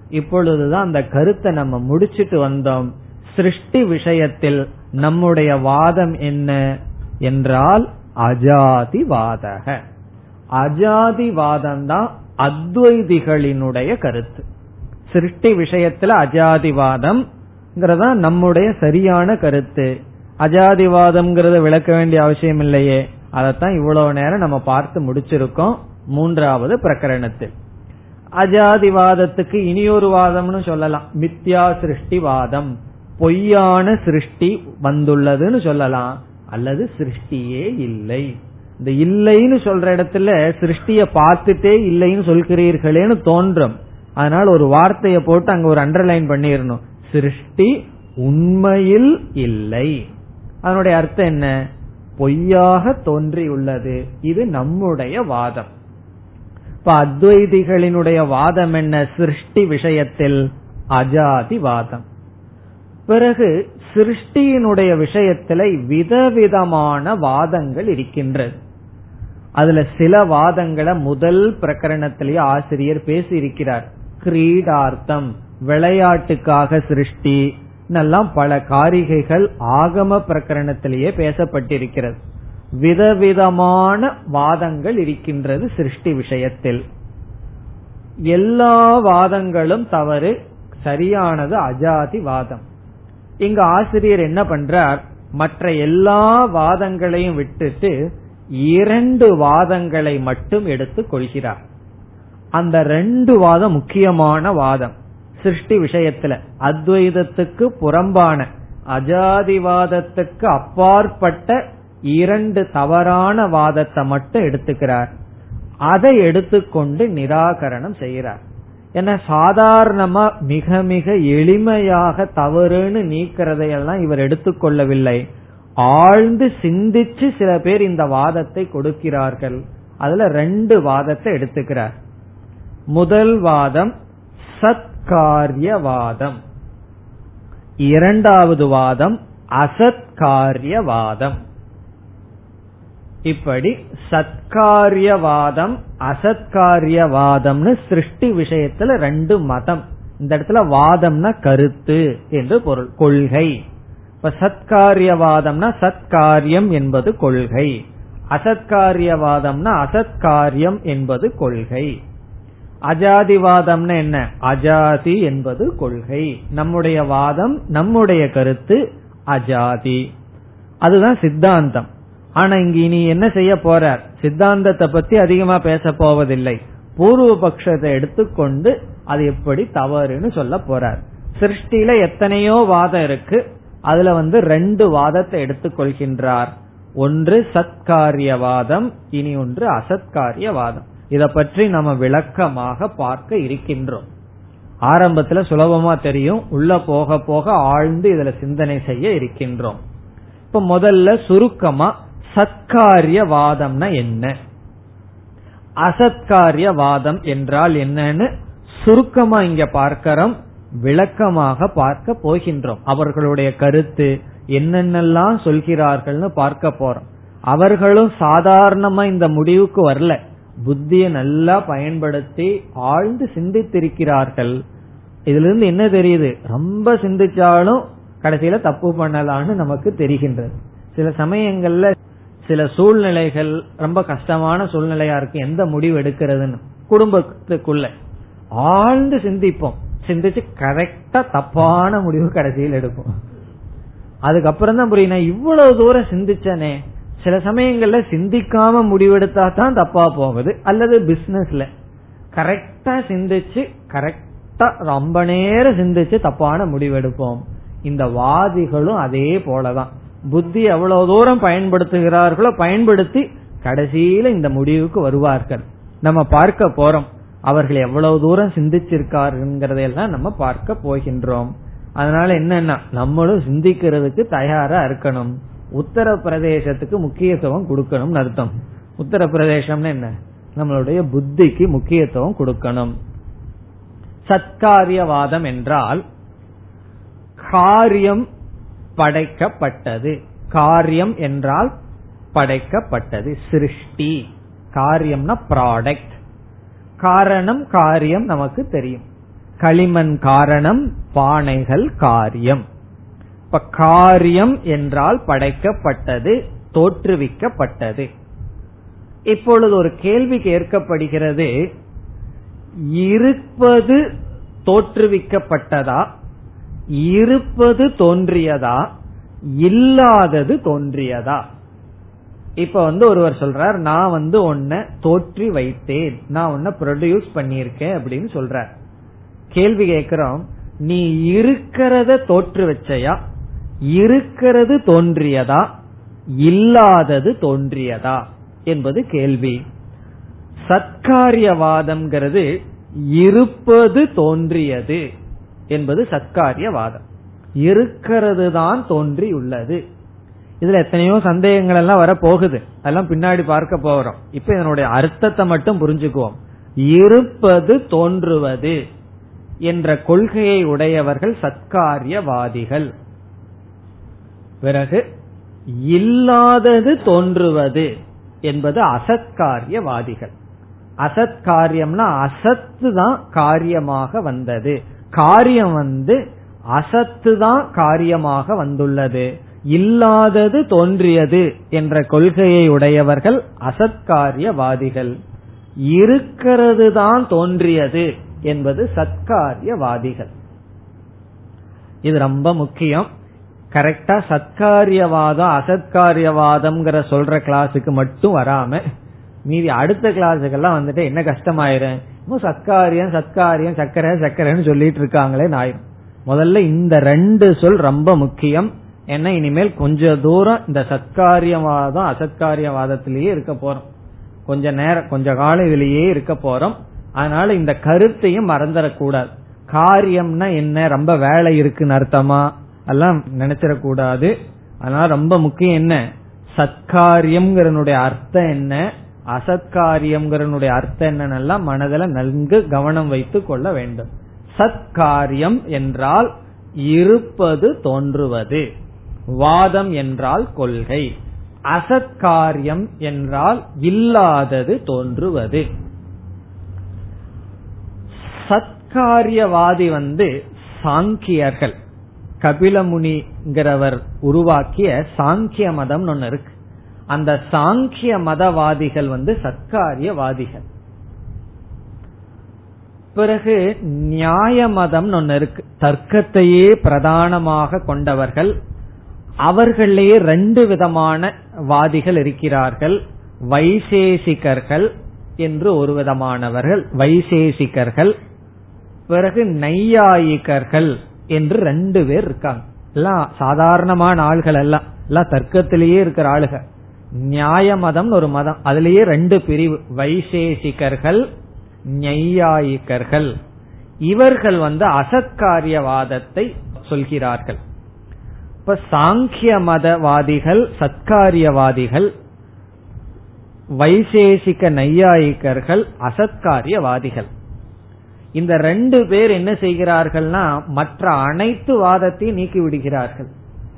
[SPEAKER 1] இப்பொழுதுதான் அந்த கருத்தை நம்ம முடிச்சிட்டு வந்தோம். சிருஷ்டி விஷயத்தில் நம்முடைய வாதம் என்ன என்றால் அஜாதிவாதக. அஜாதிவாதம் தான் அத்வைதிகளினுடைய கருத்து. சிருஷ்டி விஷயத்துல அஜாதிவாதம் நம்முடைய சரியான கருத்து. அஜாதிவாதம் விளக்க வேண்டிய அவசியம் இல்லையே. அதைத்தான் இவ்வளவு நேரம் நம்ம பார்த்து முடிச்சிருக்கோம். மூன்றாவது பிரகரணத்தில். அஜாதிவாதத்துக்கு இனியொரு வாதம்னு சொல்லலாம். மித்யா சிருஷ்டிவாதம். பொய்யான சிருஷ்டி வந்துள்ளதுன்னு சொல்லலாம். அல்லது சிருஷ்டியே இல்லை. இந்த இல்லைன்னு சொல்ற இடத்துல சிருஷ்டிய பார்த்துட்டே இல்லைன்னு சொல்கிறீர்களேன்னு தோன்றும். அதனால ஒரு வார்த்தையை போட்டு அங்க ஒரு அண்டர்லைன் பண்ணிடணும் சிருஷ்டி உண்மையில் இல்லை. அதனுடைய அர்த்தம் என்ன? பொய்யாக தோன்றியுள்ளது. இது நம்முடைய வாதம். இப்ப அத்வைதிகளினுடைய வாதம் என்ன? சிருஷ்டி விஷயத்தில் அஜாதி வாதம். பிறகு சிருஷ்டியினுடைய விஷயத்துல விதவிதமான வாதங்கள் இருக்கின்றது. அதுல சில வாதங்களை முதல் பிரகரணத்திலேயே ஆசிரியர் பேசி இருக்கிறார் கிரீடார்த்தம். விளையாட்டுக்காக சிருஷ்டி எல்லாம் பல காரிகைகள் ஆகம பிரகரணத்திலேயே பேசப்பட்டிருக்கிறது. விதவிதமான வாதங்கள் இருக்கின்றது சிருஷ்டி விஷயத்தில். எல்லா வாதங்களும் தவறு சரியானது அஜாதி வாதம். இங்கு ஆசிரியர் என்ன பண்றார்? மற்ற எல்லா வாதங்களையும் விட்டுட்டு இரண்டு வாதங்களை மட்டும் எடுத்துக் கொள்கிறார். அந்த ரெண்டு வாதம் முக்கியமான வாதம். சிருஷ்டி விஷயத்துல அத்வைதத்துக்கு புறம்பான அஜாதிவாதத்துக்கு அப்பாற்பட்ட இரண்டு தவறான வாதத்தை மட்டும் எடுத்துக்கிறார். அதை எடுத்துக்கொண்டு நிராகரணம் செய்கிறார். என்ன சாதாரணமா மிக மிக எளிமையாக தவறுன்னு நீக்கிறதையெல்லாம் இவர் எடுத்துக்கொள்ளவில்லை. ஆழ்ந்து சிந்திச்சு சில பேர் இந்த வாதத்தை கொடுக்கிறார்கள். அதுல ரெண்டு வாதத்தை எடுத்துக்கிறார். முதல் வாதம் சத் சத்காரியவாதம் இரண்டாவது வாதம் அசத்காரியவாதம். இப்படி சத்காரியவாதம் அசத்காரியவாதம்னு சிருஷ்டி விஷயத்துல ரெண்டு மதம். இந்த இடத்துல வாதம்னா கருத்து என்று பொருள் கொள்கை. இப்ப சத்காரியவாதம்னா சத்காரியம் என்பது கொள்கை. அசத்காரியவாதம்னா அசத்காரியம் என்பது கொள்கை. அஜாதிவாதம்னு என்ன? அஜாதி என்பது கொள்கை. நம்முடைய வாதம் நம்முடைய கருத்து அஜாதி. அதுதான் சித்தாந்தம். ஆனா இங்க இனி என்ன செய்ய போறார்? சித்தாந்தத்தை பத்தி அதிகமா பேச போவதில்லை. பூர்வ பட்சத்தை எடுத்துக்கொண்டு அது எப்படி தவறுன்னு சொல்ல போறார். சிருஷ்டியில எத்தனையோ வாதம் இருக்கு. அதுல வந்து ரெண்டு வாதத்தை எடுத்துக்கொள்கின்றார். ஒன்று சத்காரியவாதம் இனி ஒன்று அசத்காரியவாதம். இத பற்றி நம்ம விளக்கமாக பார்க்க இருக்கின்றோம். ஆரம்பத்துல சுலபமா தெரியும். உள்ள போக போக ஆழ்ந்து இதுல சிந்தனை செய்ய இருக்கின்றோம். இப்ப முதல்ல சுருக்கமா சத்காரியவாதம்னா என்ன? அசத்காரியவாதம் என்றால் என்னன்னு சுருக்கமா இங்க பார்க்கிறோம். விளக்கமாக பார்க்க போகின்றோம். அவர்களுடைய கருத்து என்னென்னலாம் சொல்கிறார்கள்னு பார்க்க போறோம். அவர்களும் சாதாரணமா இந்த முடிவுக்கு வரல. புத்தியை நல்லா பயன்படுத்தி ஆழ்ந்து சிந்தித்திருக்கிறார்கள். இதுல இருந்து என்ன தெரியுது? ரொம்ப சிந்திச்சாலும் கடைசியில தப்பு பண்ணலான்னு நமக்கு தெரிகின்றது. சில சமயங்கள்ல சில சூழ்நிலைகள் ரொம்ப கஷ்டமான சூழ்நிலையா இருக்கு. எந்த முடிவு எடுக்கிறதுன்னு? குடும்பத்துக்குள்ள. ஆழ்ந்து சிந்திப்போம். சிந்திச்சு கரெக்டா தப்பான முடிவு கடைசியில் எடுப்போம். அதுக்கப்புறம் தான் புரியும் இவ்வளவு தூரம் சிந்திச்சனே சில சமயங்கள்ல சிந்திக்காம முடிவெடுத்தா தான் தப்பா போகுது. அல்லது பிசினஸ்ல கரெக்டா சிந்திச்சு கரெக்டா ரொம்ப நேரம் சிந்திச்சு தப்பான முடிவெடுப்போம். இந்த வாதிகளும் அதே போலதான். புத்தி எவ்வளவு தூரம் பயன்படுத்துகிறார்களோ பயன்படுத்தி கடைசியில இந்த முடிவுக்கு வருவார்கள். நம்ம பார்க்க போறோம். அவர்கள் எவ்வளவு தூரம் சிந்திச்சிருக்காருங்கிறதையெல்லாம் நம்ம பார்க்க போகின்றோம். அதனால என்னன்னா நம்மளும் சிந்திக்கிறதுக்கு தயாரா இருக்கணும். உத்தரப்பிரதேசத்துக்கு முக்கியத்துவம் கொடுக்கணும்னு அர்த்தம். உத்தரப்பிரதேசம்னு என்ன? நம்மளுடைய புத்திக்கு முக்கியத்துவம் கொடுக்கணும். சத்காரியவாதம் என்றால் காரியம் படைக்கப்பட்டது. காரியம் என்றால் படைக்கப்பட்டது. சிருஷ்டி. காரியம்னா ப்ராடக்ட் காரணம் காரியம் நமக்கு தெரியும். களிமண் காரணம் பானைகள் காரியம். இப்ப காரியம் என்றால் படைக்கப்பட்டது தோற்றுவிக்கப்பட்டது. இப்பொழுது ஒரு கேள்வி கேட்கப்படுகிறது இருப்பது தோற்றுவிக்கப்பட்டதா இருப்பது தோன்றியதா இல்லாதது தோன்றியதா? இப்ப வந்து ஒருவர் சொல்றார் நான் வந்து ஒன்ன தோற்றி வைத்தேன் நான் ஒன்ன ப்ரொடியூஸ் பண்ணியிருக்கேன் அப்படின்னு சொல்றார். கேள்வி கேட்கிறோம் நீ இருக்கிறத தோற்று வச்சையா இருக்கிறது தோன்றியதா? இல்லாதது தோன்றியதா? என்பது கேள்வி. சத்காரியவாதம்ங்கிறது இருப்பது தோன்றியது என்பது சத்காரியவாதம். இருக்கிறது தான் தோன்றி உள்ளது இதுல எத்தனையோ சந்தேகங்கள் எல்லாம் வர போகுது அதெல்லாம் பின்னாடி பார்க்க போறோம். இப்ப இதனுடைய அர்த்தத்தை மட்டும் புரிஞ்சுக்குவோம். இருப்பது தோன்றுவது என்ற கொள்கையை உடையவர்கள் சத்காரியவாதிகள். பிறகு இல்லாதது தோன்றுவது என்பது அசத்காரியவாதிகள். அசத்காரியம்னா அசத்து தான் காரியமாக வந்தது. காரியம் வந்து அசத்து தான் காரியமாக வந்துள்ளது. இல்லாதது தோன்றியது என்ற கொள்கையை உடையவர்கள் அசத்காரியவாதிகள். இருக்கிறது தான் தோன்றியது என்பது சத்காரியவாதிகள். இது ரொம்ப முக்கியம். கரெக்டா சத்காரியவாதம் அசத்காரியவாதம்ங்கிற சொல்ற கிளாஸுக்கு மட்டும் வராம மீதி அடுத்த கிளாஸுக்கெல்லாம் வந்துட்டு என்ன கஷ்டமாயிரும்? சத்காரியம் சத்காரியம் சக்கரை சக்கரைன்னு சொல்லிட்டு இருக்காங்களே ஆயிரும் முதல்ல இந்த ரெண்டு சொல் ரொம்ப முக்கியம். ஏன்னா இனிமேல் கொஞ்ச தூரம் இந்த சத்காரியவாதம் அசத்காரியவாதத்திலேயே இருக்க போறோம். கொஞ்ச நேரம் கொஞ்ச காலம் இதுலயே இருக்க போறோம். அதனால இந்த கருத்தையும் மறந்துடக்கூடாது. காரியம்னா என்ன? ரொம்ப வேலை இருக்குன்னு அர்த்தமா? எல்லாம் நினைச்சிடக்கூடாது அதனால ரொம்ப முக்கியம் என்ன? சத்காரியம்ங்கிறனுடைய அர்த்தம் என்ன? அசத்காரியம்ங்கிறனுடைய அர்த்தம் என்னன்னெல்லாம் மனதில் நன்கு கவனம் வைத்து கொள்ள வேண்டும். சத்காரியம் என்றால் இருப்பது தோன்றுவது. வாதம் என்றால் கொள்கை. அசத்காரியம் என்றால் இல்லாதது தோன்றுவது. சத்காரியவாதி வந்து சாங்கியர்கள். கபிலமுனிங்கிறவர் உருவாக்கிய சாங்கிய மதம் ஒன்னு இருக்கு. அந்த சாங்கிய மதவாதிகள் வந்து சத்காரியவாதிகள். பிறகு நியாய மதம் ஒன்னு இருக்கு. தர்க்கத்தையே பிரதானமாக கொண்டவர்கள். அவர்களே ரெண்டு விதமான வாதிகள் இருக்கிறார்கள். வைசேசிகர்கள் என்று ஒரு விதமானவர்கள். வைசேசிகர்கள் பிறகு நையாயிகர்கள். என்று ரெண்டு பேர் இருக்காங்க. எல்லாம் சாதாரணமான ஆள்கள் எல்லாம். எல்லாம் தர்க்கத்திலேயே இருக்கிற ஆளுகள் நியாய மதம் ஒரு மதம். அதுலயே ரெண்டு பிரிவு. வைசேஷிகர்கள் நெய்யாயிக்கர்கள் இவர்கள் வந்து அசத்காரியவாதத்தை சொல்கிறார்கள். இப்ப சாங்கிய மதவாதிகள் சத்காரியவாதிகள் வைசேசிக நையாயிக்கர்கள் அசத்காரியவாதிகள். இந்த ரெண்டு பேர் என்ன செய்கிறார்கள்னா மற்ற அனைத்து வாதத்தையும் நீக்கி விடுகிறார்கள்.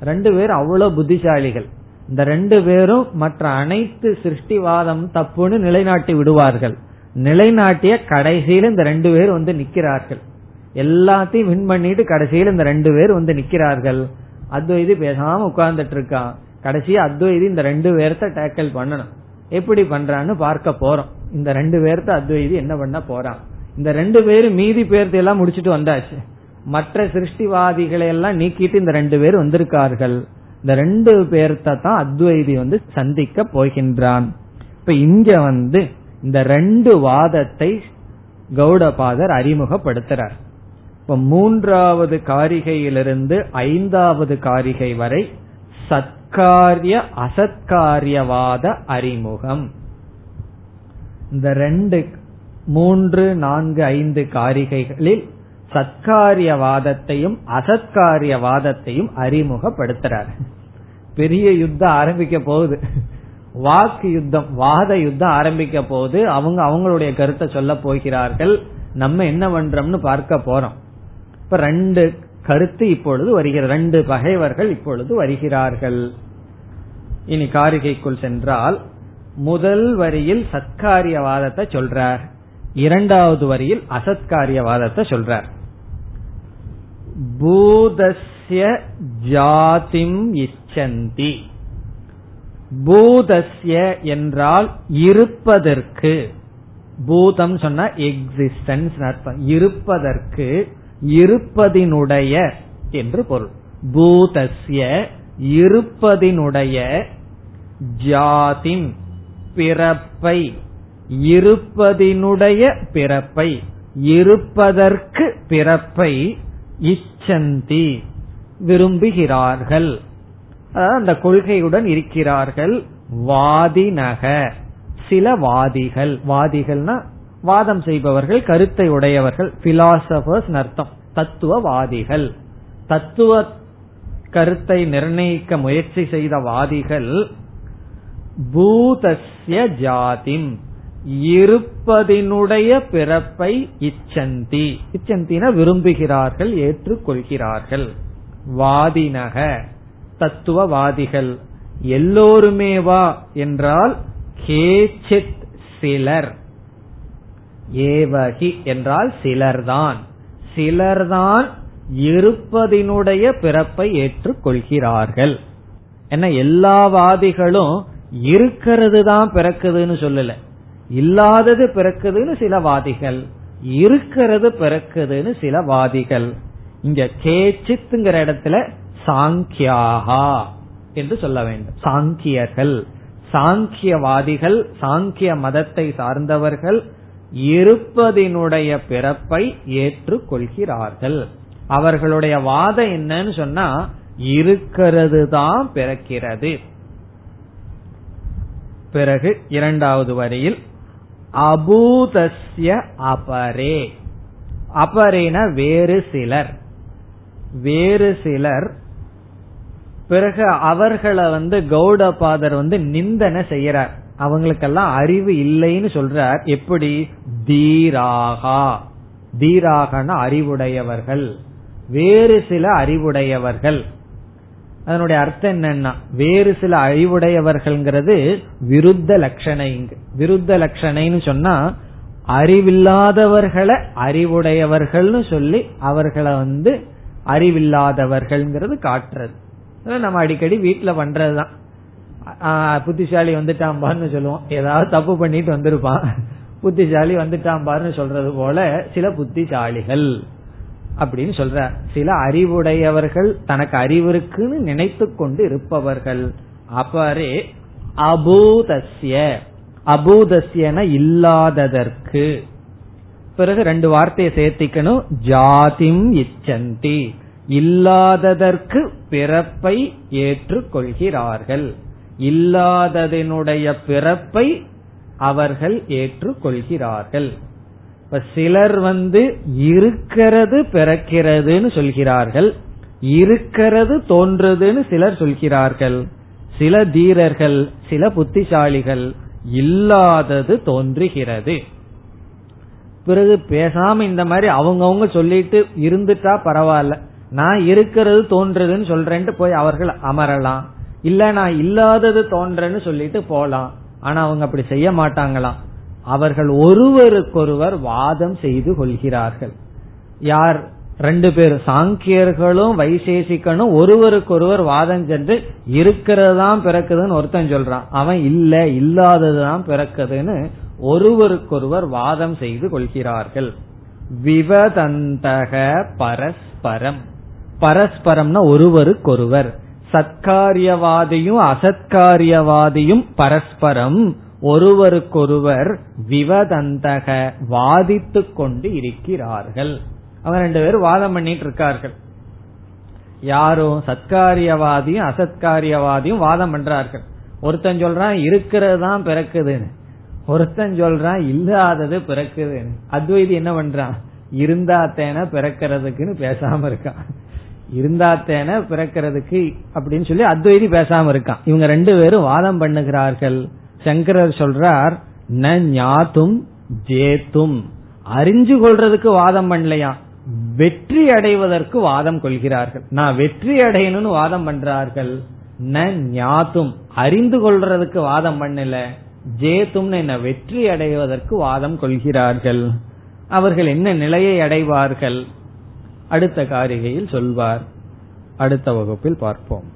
[SPEAKER 1] ரெண்டு பேர் அவ்வளவு புத்திசாலிகள். இந்த ரெண்டு பேரும் மற்ற அனைத்து சிருஷ்டிவாதம் தப்புன்னு நிலைநாட்டி விடுவார்கள். நிலைநாட்டிய கடைசியில் இந்த ரெண்டு பேர் வந்து நிக்கிறார்கள் எல்லாத்தையும் வின் பண்ணிட்டு கடைசியில் இந்த ரெண்டு பேர் வந்து நிக்கிறார்கள் அத்வைதி பேசாம உட்கார்ந்துட்டு இருக்கான் கடைசியா அத்வைதி இந்த ரெண்டு பேர்த்த டேக்கல் பண்ணணும். எப்படி பண்றான்னு பார்க்க போறோம். இந்த ரெண்டு பேர்த்த அத்வைதி என்ன பண்ண போறான் இந்த ரெண்டு பேரும் மீதி பேர்த்த எல்லாம் முடிச்சிட்டு வந்தாச்சு. மற்ற சிருஷ்டிவாதிகளை எல்லாம் நீக்கிட்டு இந்த ரெண்டு பேர் வந்திருக்கார்கள். இந்த ரெண்டு பேர்த்த தான் அத்வைதி வந்து சந்திக்க போகின்றான். இப்ப இங்க வந்து இந்த ரெண்டு வாதத்தை கௌடபாதர் அறிமுகப்படுத்துறார். இப்ப மூன்றாவது காரிகையிலிருந்து ஐந்தாவது காரிகை வரை சத்காரிய அசத்காரியவாத அறிமுகம். இந்த ரெண்டு மூன்று நான்கு ஐந்து காரிகைகளில் சத்காரியவாதத்தையும் அசத்காரியவாதத்தையும் அறிமுகப்படுத்துறார். பெரிய யுத்தம் ஆரம்பிக்க போகுது. வாக்கு யுத்தம் வாத யுத்தம் ஆரம்பிக்க போது அவங்க அவங்களுடைய கருத்தை சொல்ல போகிறார்கள். நம்ம என்ன பண்றோம்னு பார்க்க போறோம். இப்ப ரெண்டு கருத்து இப்பொழுது வருகிறது. ரெண்டு பகைவர்கள் இப்பொழுது வருகிறார்கள். இனி காரிகைக்குள் சென்றால் முதல் வரியில் சத்காரியவாதத்தை சொல்றார். இரண்டாவது வரியில் அசத்காரியவாதத்தை சொல்றார். பூதஸ்ய ஜாதிம் இச்சந்தி. பூதஸ்ய என்றால் இருப்பதற்கு. பூதம் சொன்னா எக்ஸிஸ்டன்ஸ் அர்த்தம். இருப்பதற்கு இருப்பதினுடைய என்று பொருள். பூதஸ்ய இருப்பதினுடைய ஜாதிம் பிறப்பை இருப்பதினுடைய பிறப்பை இருப்பதற்கு பிறப்பை இச்சந்தி விரும்புகிறார்கள். அந்த கொள்கையுடன் இருக்கிறார்கள். வாதினக. சில வாதிகள். வாதிகள்னா வாதம் செய்பவர்கள் கருத்தை உடையவர்கள் பிலாசபர்ஸ் அர்த்தம். தத்துவவாதிகள். தத்துவ கருத்தை நிர்ணயிக்க முயற்சி செய்த வாதிகள் பூதஸ்ய ஜாதிம். இருப்பதினுடைய பிறப்பை இச்சந்தி. இச்சந்தின விரும்புகிறார்கள் ஏற்றுக்கொள்கிறார்கள். வாதினக தத்துவவாதிகள் எல்லோருமே வா என்றால் கேச்சித் சிலர். ஏவகி என்றால் சிலர்தான். சிலர்தான் இருப்பதினுடைய பிறப்பை ஏற்றுக்கொள்கிறார்கள். என்ன எல்லா வாதிகளும் இருக்கிறது தான் பிறக்குதுன்னு சொல்லல. இல்லாதது பிறக்குதுன்னு சில வாதிகள் இருக்கிறது பிறக்குதுன்னு சில வாதிகள். இங்க கேச்சித்துங்கிற இடத்துல சாங்கியாகா என்று சொல்ல வேண்டும். சாங்கியர்கள். சாங்கியவாதிகள் சாங்கிய மதத்தை சார்ந்தவர்கள் இருப்பதினுடைய பிறப்பை ஏற்றுக்கொள்கிறார்கள். அவர்களுடைய வாதம் என்னன்னு சொன்னா இருக்கிறது தான் பிறக்கிறது. பிறகு இரண்டாவது வரியில் அபூதஸ்ய அபரே. அபரேன வேறு சிலர். வேறு சிலர். பிறகு அவர்களை வந்து கௌடபாதர் வந்து நிந்தனை செய்யறார். அவங்களுக்கெல்லாம் அறிவு இல்லைன்னு சொல்றார். எப்படி? தீராகா. தீராகன அறிவுடையவர்கள். வேறு சில அறிவுடையவர்கள். அதனுடைய அர்த்தம் என்னன்னா வேறு சில அறிவுடையவர்கள்ங்கிறது விருத்த லட்சணை விருத்த லட்சணைன்னு சொன்னா அறிவில்லாதவர்களை அறிவுடையவர்கள்னு சொல்லி அவர்களை வந்து அறிவில்லாதவர்கள்ங்கிறது காட்டுறது. நம்ம அடிக்கடி வீட்டுல பண்றதுதான். புத்திசாலி வந்துட்டாம்பான்னு சொல்லுவோம். ஏதாவது தப்பு பண்ணிட்டு வந்திருப்பான். புத்திசாலி வந்துட்டாம்பாருன்னு சொல்றது போல சில புத்திசாலிகள். அப்படின்னு சொல்ற. சில அறிவுடையவர்கள் தனக்கு அறிவு இருக்குன்னு நினைத்து கொண்டு இருப்பவர்கள். அவரே அபூதஸ்ய. அபூதஸ்யன இல்லாததற்கு. பிறகு ரெண்டு வார்த்தையை சேர்த்திக்கணும். ஜாதிம் இச்சந்தி. இல்லாததற்கு பிறப்பை ஏற்றுக்கொள்கிறார்கள். இல்லாததனுடைய பிறப்பை அவர்கள் ஏற்றுக்கொள்கிறார்கள். இப்ப சிலர் வந்து இருக்கிறது பிறக்கிறதுன்னு சொல்கிறார்கள் இருக்கிறது தோன்றுதுன்னு சிலர் சொல்கிறார்கள். சில தீரர்கள் சில புத்திசாலிகள் இல்லாதது தோன்றுகிறது. பிறகு பேசாம இந்த மாதிரி அவங்கவுங்க சொல்லிட்டு இருந்துட்டா பரவாயில்ல. நான் இருக்கிறது தோன்றதுன்னு சொல்றேன்ட்டு போய் அவர்கள் அமரலாம். இல்ல நான் இல்லாதது தோன்றேன்னு சொல்லிட்டு போலாம். ஆனா அவங்க அப்படி செய்ய மாட்டாங்களாம். அவர்கள் ஒருவருக்கொருவர் வாதம் செய்து கொள்கிறார்கள். யார்? ரெண்டு பேர். சாங்கியர்களும் வைசேஷிக்கனும் ஒருவருக்கொருவர் வாதம் சென்று இருக்கிறதான் பிறக்குதுன்னு ஒருத்தன் சொல்றான். அவன் இல்ல இல்லாததுதான் பிறக்குதுன்னு ஒருவருக்கொருவர் வாதம் செய்து கொள்கிறார்கள். விவதந்தக பரஸ்பரம். பரஸ்பரம்னா ஒருவருக்கொருவர். சத்காரியவாதியும் அசத்காரியவாதியும் பரஸ்பரம். ஒருவருக்கொருவர் விவதந்தக வாதித்து கொண்டு இருக்கிறார்கள். அவங்க ரெண்டு பேரும் வாதம் பண்ணிட்டு இருக்கார்கள். யாரும் சத்காரியவாதியும் அசத்காரியவாதியும் வாதம் பண்றார்கள். ஒருத்தன் சொல்றான் இருக்கிறது தான் பிறக்குதுன்னு. ஒருத்தன் சொல்றான் இல்லாதது பிறக்குதுன்னு. அத்வைதி என்ன பண்றான்? இருந்தாத்தேன பிறக்கிறதுக்குன்னு பேசாம இருக்கான். இருந்தாத்தேன பிறக்கிறதுக்கு அப்படின்னு சொல்லி அத்வைதி பேசாம இருக்கான். இவங்க ரெண்டு பேரும் வாதம் பண்ணுகிறார்கள். சங்கரர் சொல்றார் ந ஞாத்தும் ஜேத்தும். அறிஞ்சு கொள்றதுக்கு வாதம் பண்ணலையா? வெற்றி அடைவதற்கு வாதம் கொள்கிறார்கள். நான் வெற்றி அடையணும்னு வாதம் பண்றார்கள். ந ஞாத்தும். அறிந்து கொள்றதுக்கு வாதம் பண்ணல. ஜேத்தும் என்ன? வெற்றி அடைவதற்கு வாதம் கொள்கிறார்கள். அவர்கள் என்ன நிலையை அடைவார்கள்? அடுத்த காரிகையில் சொல்வார். அடுத்த வகுப்பில் பார்ப்போம்.